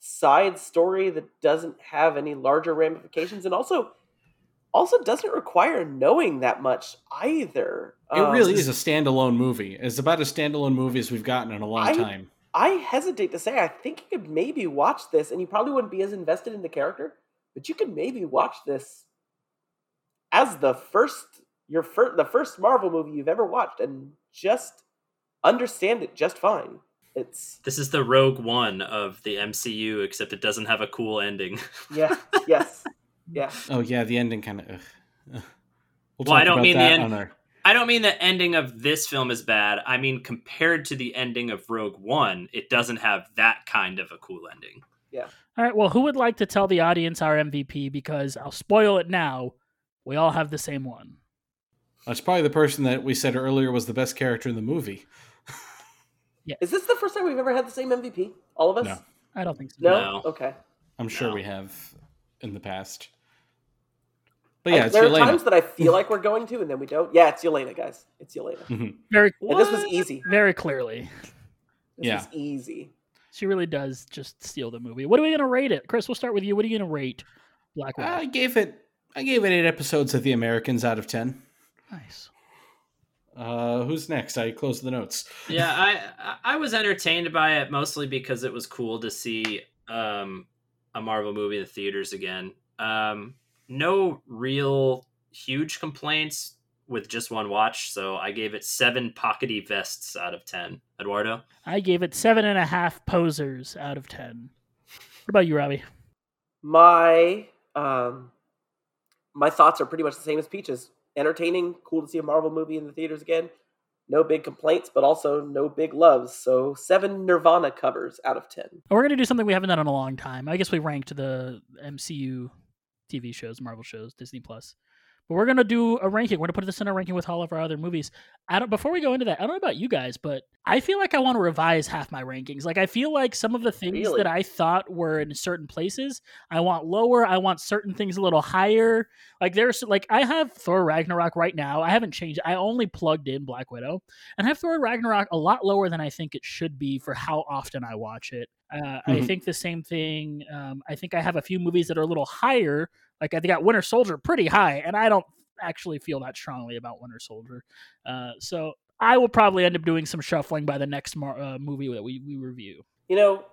[SPEAKER 11] side story that doesn't have any larger ramifications, and also also doesn't require knowing that much either.
[SPEAKER 10] It
[SPEAKER 11] Um,
[SPEAKER 10] really is a standalone movie. It's about as standalone movie as we've gotten in a long
[SPEAKER 11] I-
[SPEAKER 10] time.
[SPEAKER 11] I hesitate to say I think you could maybe watch this, and you probably wouldn't be as invested in the character, but you could maybe watch this as the first your first the first Marvel movie you've ever watched, and just understand it just fine. It's
[SPEAKER 7] This is the Rogue One of the MCU, except it doesn't have a cool ending.
[SPEAKER 11] yeah, yes, yeah.
[SPEAKER 10] Oh yeah, the ending kind of. We'll,
[SPEAKER 7] Well, I
[SPEAKER 10] talk
[SPEAKER 7] don't
[SPEAKER 10] about
[SPEAKER 7] mean the
[SPEAKER 10] that
[SPEAKER 7] end-
[SPEAKER 10] on our-
[SPEAKER 7] I don't mean the ending of this film is bad. I mean, compared to the ending of Rogue One, it doesn't have that kind of a cool ending. Yeah.
[SPEAKER 9] All right. Well, who would like to tell the audience our MVP? Because I'll spoil it now. We all have the same one.
[SPEAKER 10] That's probably the person that we said earlier was the best character in the movie. yeah.
[SPEAKER 11] Is this the first time we've ever had the same MVP? All of us?
[SPEAKER 10] No.
[SPEAKER 9] I don't think so.
[SPEAKER 11] No?
[SPEAKER 7] No.
[SPEAKER 11] Okay.
[SPEAKER 10] I'm sure
[SPEAKER 7] No.
[SPEAKER 10] we have in the past. But
[SPEAKER 11] I-
[SPEAKER 10] yeah, it's
[SPEAKER 11] there are times that I feel like we're going to, and then we don't. Yeah, it's Yelena, guys. It's Yelena.
[SPEAKER 10] Mhm.
[SPEAKER 9] Very,
[SPEAKER 11] And this was easy.
[SPEAKER 9] very clearly.
[SPEAKER 11] This
[SPEAKER 10] Yeah.
[SPEAKER 11] was easy.
[SPEAKER 9] She really does just steal the movie. What are we going to rate it? Chris, we'll start with you. What are you going to rate Black Widow?
[SPEAKER 10] I gave it. I gave it eight episodes of The Americans out of ten.
[SPEAKER 9] nice.
[SPEAKER 10] Uh, who's next? I closed the notes.
[SPEAKER 7] Yeah, I I was entertained by it mostly because it was cool to see um, a Marvel movie in the theaters again. Um, no real huge complaints with just one watch, so I gave it seven pockety vests out of ten. Eduardo,
[SPEAKER 9] I gave it seven and a half posers out of ten. What about you, Robbie?
[SPEAKER 11] My um my thoughts are pretty much the same as Peaches. Entertaining, cool to see a Marvel movie in the theaters again. No big complaints, but also no big loves. So seven Nirvana covers out of ten.
[SPEAKER 9] We're going to do something we haven't done in a long time. I guess we ranked the MCU TV shows, Marvel shows, Disney Plus. But we're going to do a ranking. We're going to put this in a ranking with all of our other movies. I don't, before we go into that, I don't know about you guys, but I feel like I want to revise half my rankings. Like I feel like some of the things
[SPEAKER 11] Really?
[SPEAKER 9] that I thought were in certain places, I want lower. I want certain things a little higher. Like there's like I have Thor Ragnarok right now. I haven't changed. I only plugged in Black Widow and I have Thor Ragnarok a lot lower than I think it should be for how often I watch it. Uh, I
[SPEAKER 10] Mhm.
[SPEAKER 9] think the same thing. Um, I think I have a few movies that are a little higher. Like I think got Winter Soldier pretty high, and I don't actually feel that strongly about Winter Soldier. Uh, so I will probably end up doing some shuffling by the next mar- uh, movie that we, we review.
[SPEAKER 11] You know,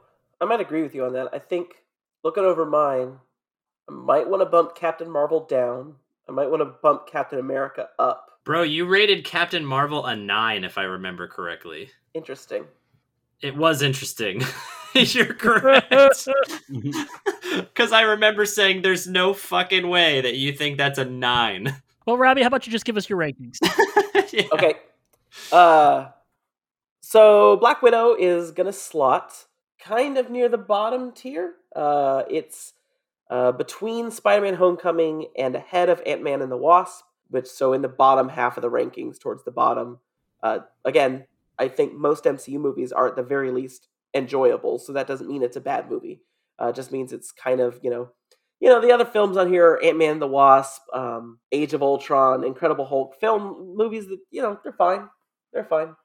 [SPEAKER 11] I might agree with you on that. I think looking over mine, I might want to bump Captain Marvel down. I might want to bump Captain America up.
[SPEAKER 7] bro, you rated Captain Marvel a nine, if I remember correctly.
[SPEAKER 11] Interesting.
[SPEAKER 7] It was interesting. You're correct. Because I remember saying, "There's no fucking way that you think that's a nine.
[SPEAKER 9] Well, Robbie, how about you just give us your rankings?
[SPEAKER 7] Yeah.
[SPEAKER 11] Okay. Uh so Black Widow is gonna slot kind of near the bottom tier. Uh it's uh between Spider-Man Homecoming and ahead of Ant-Man and the Wasp, which so in the bottom half of the rankings towards the bottom. Uh again, I think most MCU movies are at the very least enjoyable, so that doesn't mean it's a bad movie. Uh just means it's kind of, you know, you know, the other films on here are Ant Man and the Wasp, um, Age of Ultron, Incredible Hulk, film movies that, you know, they're fine. They're fine.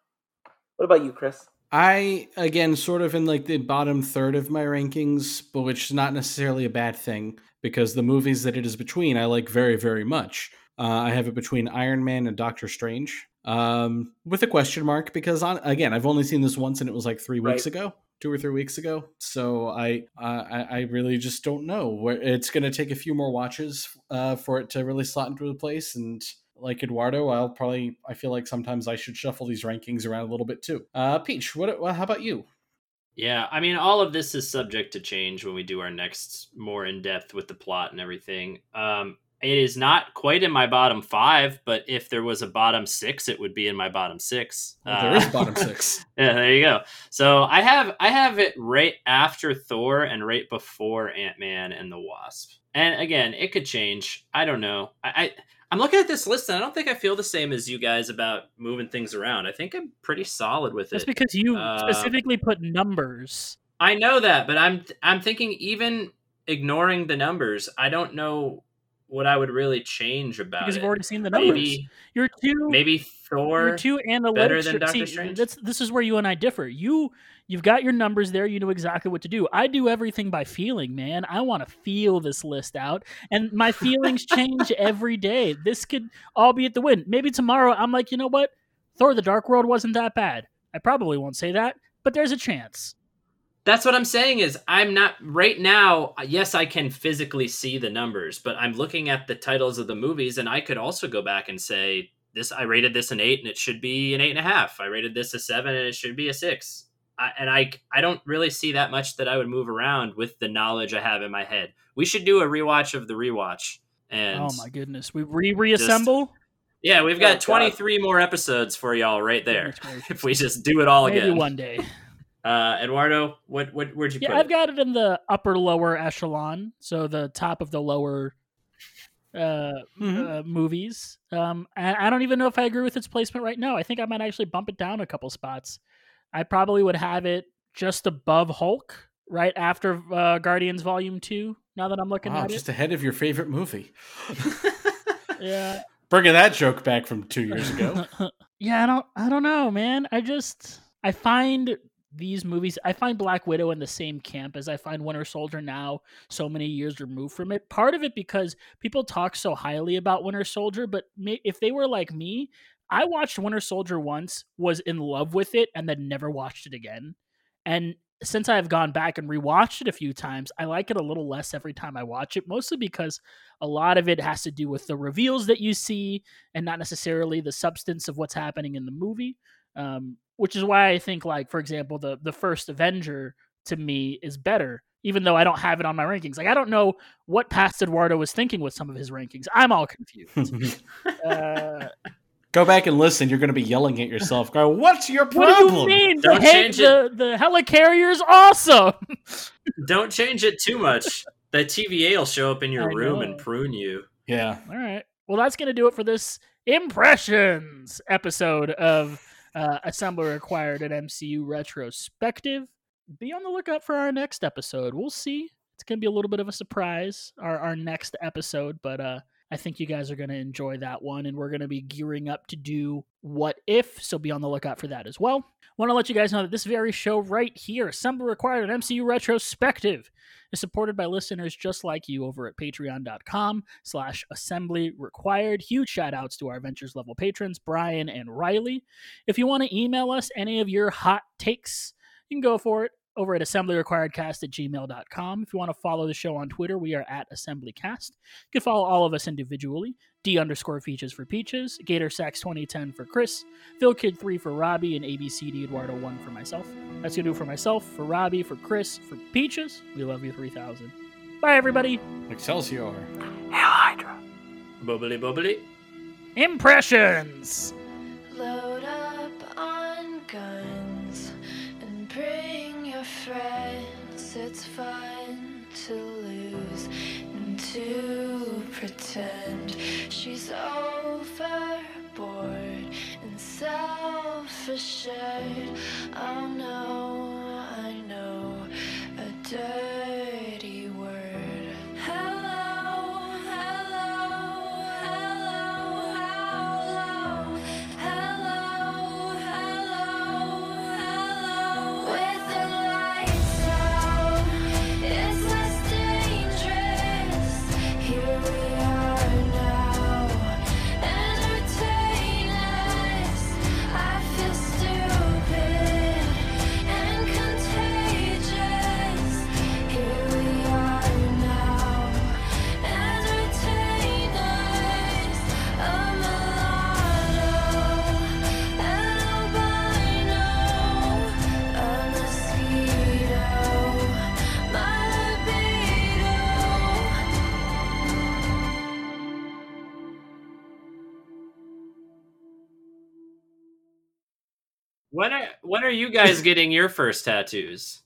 [SPEAKER 11] What about you, Chris?
[SPEAKER 10] I again sort of in like the bottom third of my rankings, but which is not necessarily a bad thing because the movies that it is between I like very very much. Uh, I have it between Iron Man and Doctor Strange, um, with a question mark because on again I've only seen this once and it was like three weeks
[SPEAKER 11] Right.
[SPEAKER 10] ago, two or three weeks ago. So I I, I really just don't know. It's going to take a few more watches uh, for it to really slot into a place and like Eduardo, I'll probably I feel like sometimes I should shuffle these rankings around a little bit too. Uh, Peach, what? Well, how about you?
[SPEAKER 7] Yeah, I mean, all of this is subject to change when we do our next more in depth with the plot and everything. Um, it is not quite in my bottom five, but if there was a bottom six, it would be in my bottom six.
[SPEAKER 10] Well, there
[SPEAKER 7] Uh,
[SPEAKER 10] is bottom six.
[SPEAKER 7] yeah, there you go. So I have I have it right after Thor and right before Ant Man and the Wasp. And again, it could change. I don't know. I, I I'm looking at this list and I don't think I feel the same as you guys about moving things around. I think I'm pretty solid with
[SPEAKER 9] That's
[SPEAKER 7] it.
[SPEAKER 9] because you
[SPEAKER 7] Uh,
[SPEAKER 9] specifically put numbers.
[SPEAKER 7] I know that, but I'm I'm thinking even ignoring the numbers, I don't know what I would really change about
[SPEAKER 9] Because
[SPEAKER 7] it.
[SPEAKER 9] you've already seen the numbers.
[SPEAKER 7] maybe
[SPEAKER 9] You're too
[SPEAKER 7] maybe Thor
[SPEAKER 9] you're too analytic.
[SPEAKER 7] better than Doctor
[SPEAKER 9] See,
[SPEAKER 7] Strange?
[SPEAKER 9] That's, this is where you and I differ. You you've got your numbers there. You know exactly what to do. I do everything by feeling, man. I want to feel this list out, and my feelings change every day. This could all be at the wind. Maybe tomorrow I'm like, you know what? Thor: The Dark World wasn't that bad. I probably won't say that, but there's a chance.
[SPEAKER 7] That's what I'm saying is I'm not right now. Yes, I can physically see the numbers, but I'm looking at the titles of the movies, and I could also go back and say this. I rated this an eight, and it should be an eight and a half. I rated this a seven, and it should be a six. I, and I I don't really see that much that I would move around with the knowledge I have in my head. We should do a rewatch of the rewatch. And
[SPEAKER 9] oh my goodness, we re reassemble.
[SPEAKER 7] yeah, we've
[SPEAKER 11] Oh,
[SPEAKER 7] got
[SPEAKER 11] God.
[SPEAKER 7] 23 more episodes for y'all right there. If we just do it all
[SPEAKER 9] Maybe
[SPEAKER 7] again.
[SPEAKER 9] one day.
[SPEAKER 7] Uh, Eduardo, what, what, where'd you
[SPEAKER 9] Yeah,
[SPEAKER 7] put
[SPEAKER 9] I've
[SPEAKER 7] it?
[SPEAKER 9] got it in the upper lower echelon, so the top of the lower uh, uh movies. Um, and I don't even know if I agree with its placement right now. I think I might actually bump it down a couple spots. I probably would have it just above Hulk, right after uh, Guardians Volume Two. Now that I'm looking
[SPEAKER 10] Wow,
[SPEAKER 9] at
[SPEAKER 10] just ahead of your favorite movie.
[SPEAKER 9] yeah,
[SPEAKER 10] Bringing that joke back from two years ago.
[SPEAKER 9] yeah, I don't, I don't know, man. I just, I find these movies, I find Black Widow in the same camp as I find Winter Soldier now, so many years removed from it. Part of it because people talk so highly about Winter Soldier, but if they were like me, I watched Winter Soldier once, was in love with it, and then never watched it again. And since I have gone back and rewatched it a few times, I like it a little less every time I watch it, mostly because a lot of it has to do with the reveals that you see and not necessarily the substance of what's happening in the movie. Um, which is why I think, like, for example, the the first Avenger to me is better, even though I don't have it on my rankings. Like, I don't know what past Eduardo was thinking with some of his rankings. I'm all confused. uh,
[SPEAKER 10] Go back and listen. You're going to be yelling at yourself. Go, what's your problem?
[SPEAKER 9] what
[SPEAKER 10] problem?
[SPEAKER 9] do you mean?
[SPEAKER 7] Don't
[SPEAKER 9] the, hey,
[SPEAKER 7] change
[SPEAKER 9] the, the helicarrier's awesome.
[SPEAKER 7] Don't change it too much. The TVA will show up in your
[SPEAKER 9] I
[SPEAKER 7] room
[SPEAKER 9] know.
[SPEAKER 7] and prune you.
[SPEAKER 10] Yeah.
[SPEAKER 9] All right. Well, that's going to do it for this impressions episode of uh, Assembly Required at MCU Retrospective. Be on the lookout for our next episode. We'll see. It's going to be a little bit of a surprise, our, our next episode, but uh, I think you guys are going to enjoy that one, and we're going to be gearing up to do What If, so be on the lookout for that as well. Want to let you guys know that this very show right here, Assembly Required an MCU Retrospective, is supported by listeners just like you over at patreon.com slash assembly required. Huge shout outs to our Ventures level patrons, Brian and Riley. If you want to email us any of your hot takes, you can go for it over at assemblyrequiredcast at gmail.com. If you want to follow the show on Twitter, we are at assemblycast. You can follow all of us individually. D underscore features for Peaches, Gator Sax 2010 for Chris, Phil Kid 3 for Robbie, and ABCD Eduardo 1 for myself. That's going to do it for myself, for Robbie, for Chris, for Peaches. We love you 3000. Bye, everybody.
[SPEAKER 10] Excelsior.
[SPEAKER 7] Bubbly, bubbly.
[SPEAKER 9] Impressions.
[SPEAKER 1] Load up on guns and bring your friends. It's fun to lose and to pretend she's overboard and self-assured. Oh no, I know a dirty
[SPEAKER 7] When are when are you guys getting your first tattoos?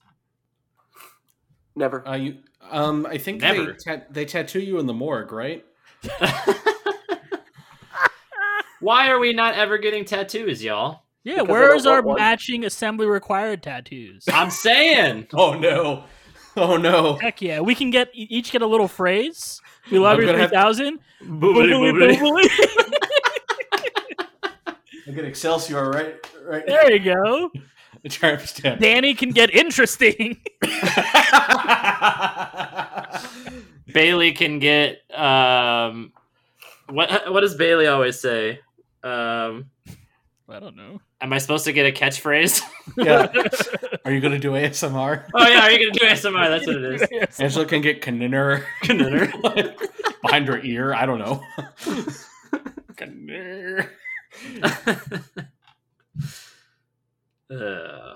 [SPEAKER 11] Never.
[SPEAKER 10] Uh, you, um, I think
[SPEAKER 7] Never.
[SPEAKER 10] they tat- they tattoo you in the morgue, right?
[SPEAKER 7] Why are we not ever getting tattoos, y'all?
[SPEAKER 9] Yeah,
[SPEAKER 11] Because
[SPEAKER 9] where's our
[SPEAKER 11] one.
[SPEAKER 9] matching assembly required tattoos?
[SPEAKER 7] I'm saying.
[SPEAKER 10] Oh no! Oh no!
[SPEAKER 9] Heck yeah, we can get each get a little phrase. We love
[SPEAKER 10] I'm
[SPEAKER 9] you
[SPEAKER 10] gonna have-
[SPEAKER 9] three thousand.
[SPEAKER 7] Boobly, boobly.
[SPEAKER 10] I get Excelsior right, right.
[SPEAKER 9] There you go.
[SPEAKER 10] The tramp stamp.
[SPEAKER 9] Danny can get interesting.
[SPEAKER 7] Bailey can get um, what what does Bailey always say? Um,
[SPEAKER 9] I don't know.
[SPEAKER 7] am I supposed to get a catchphrase?
[SPEAKER 10] yeah. Are you gonna do ASMR?
[SPEAKER 7] oh yeah, are you gonna do ASMR? That's what it is.
[SPEAKER 10] Angela can get Knunner behind her ear. I don't know. Knunner.
[SPEAKER 7] Uh,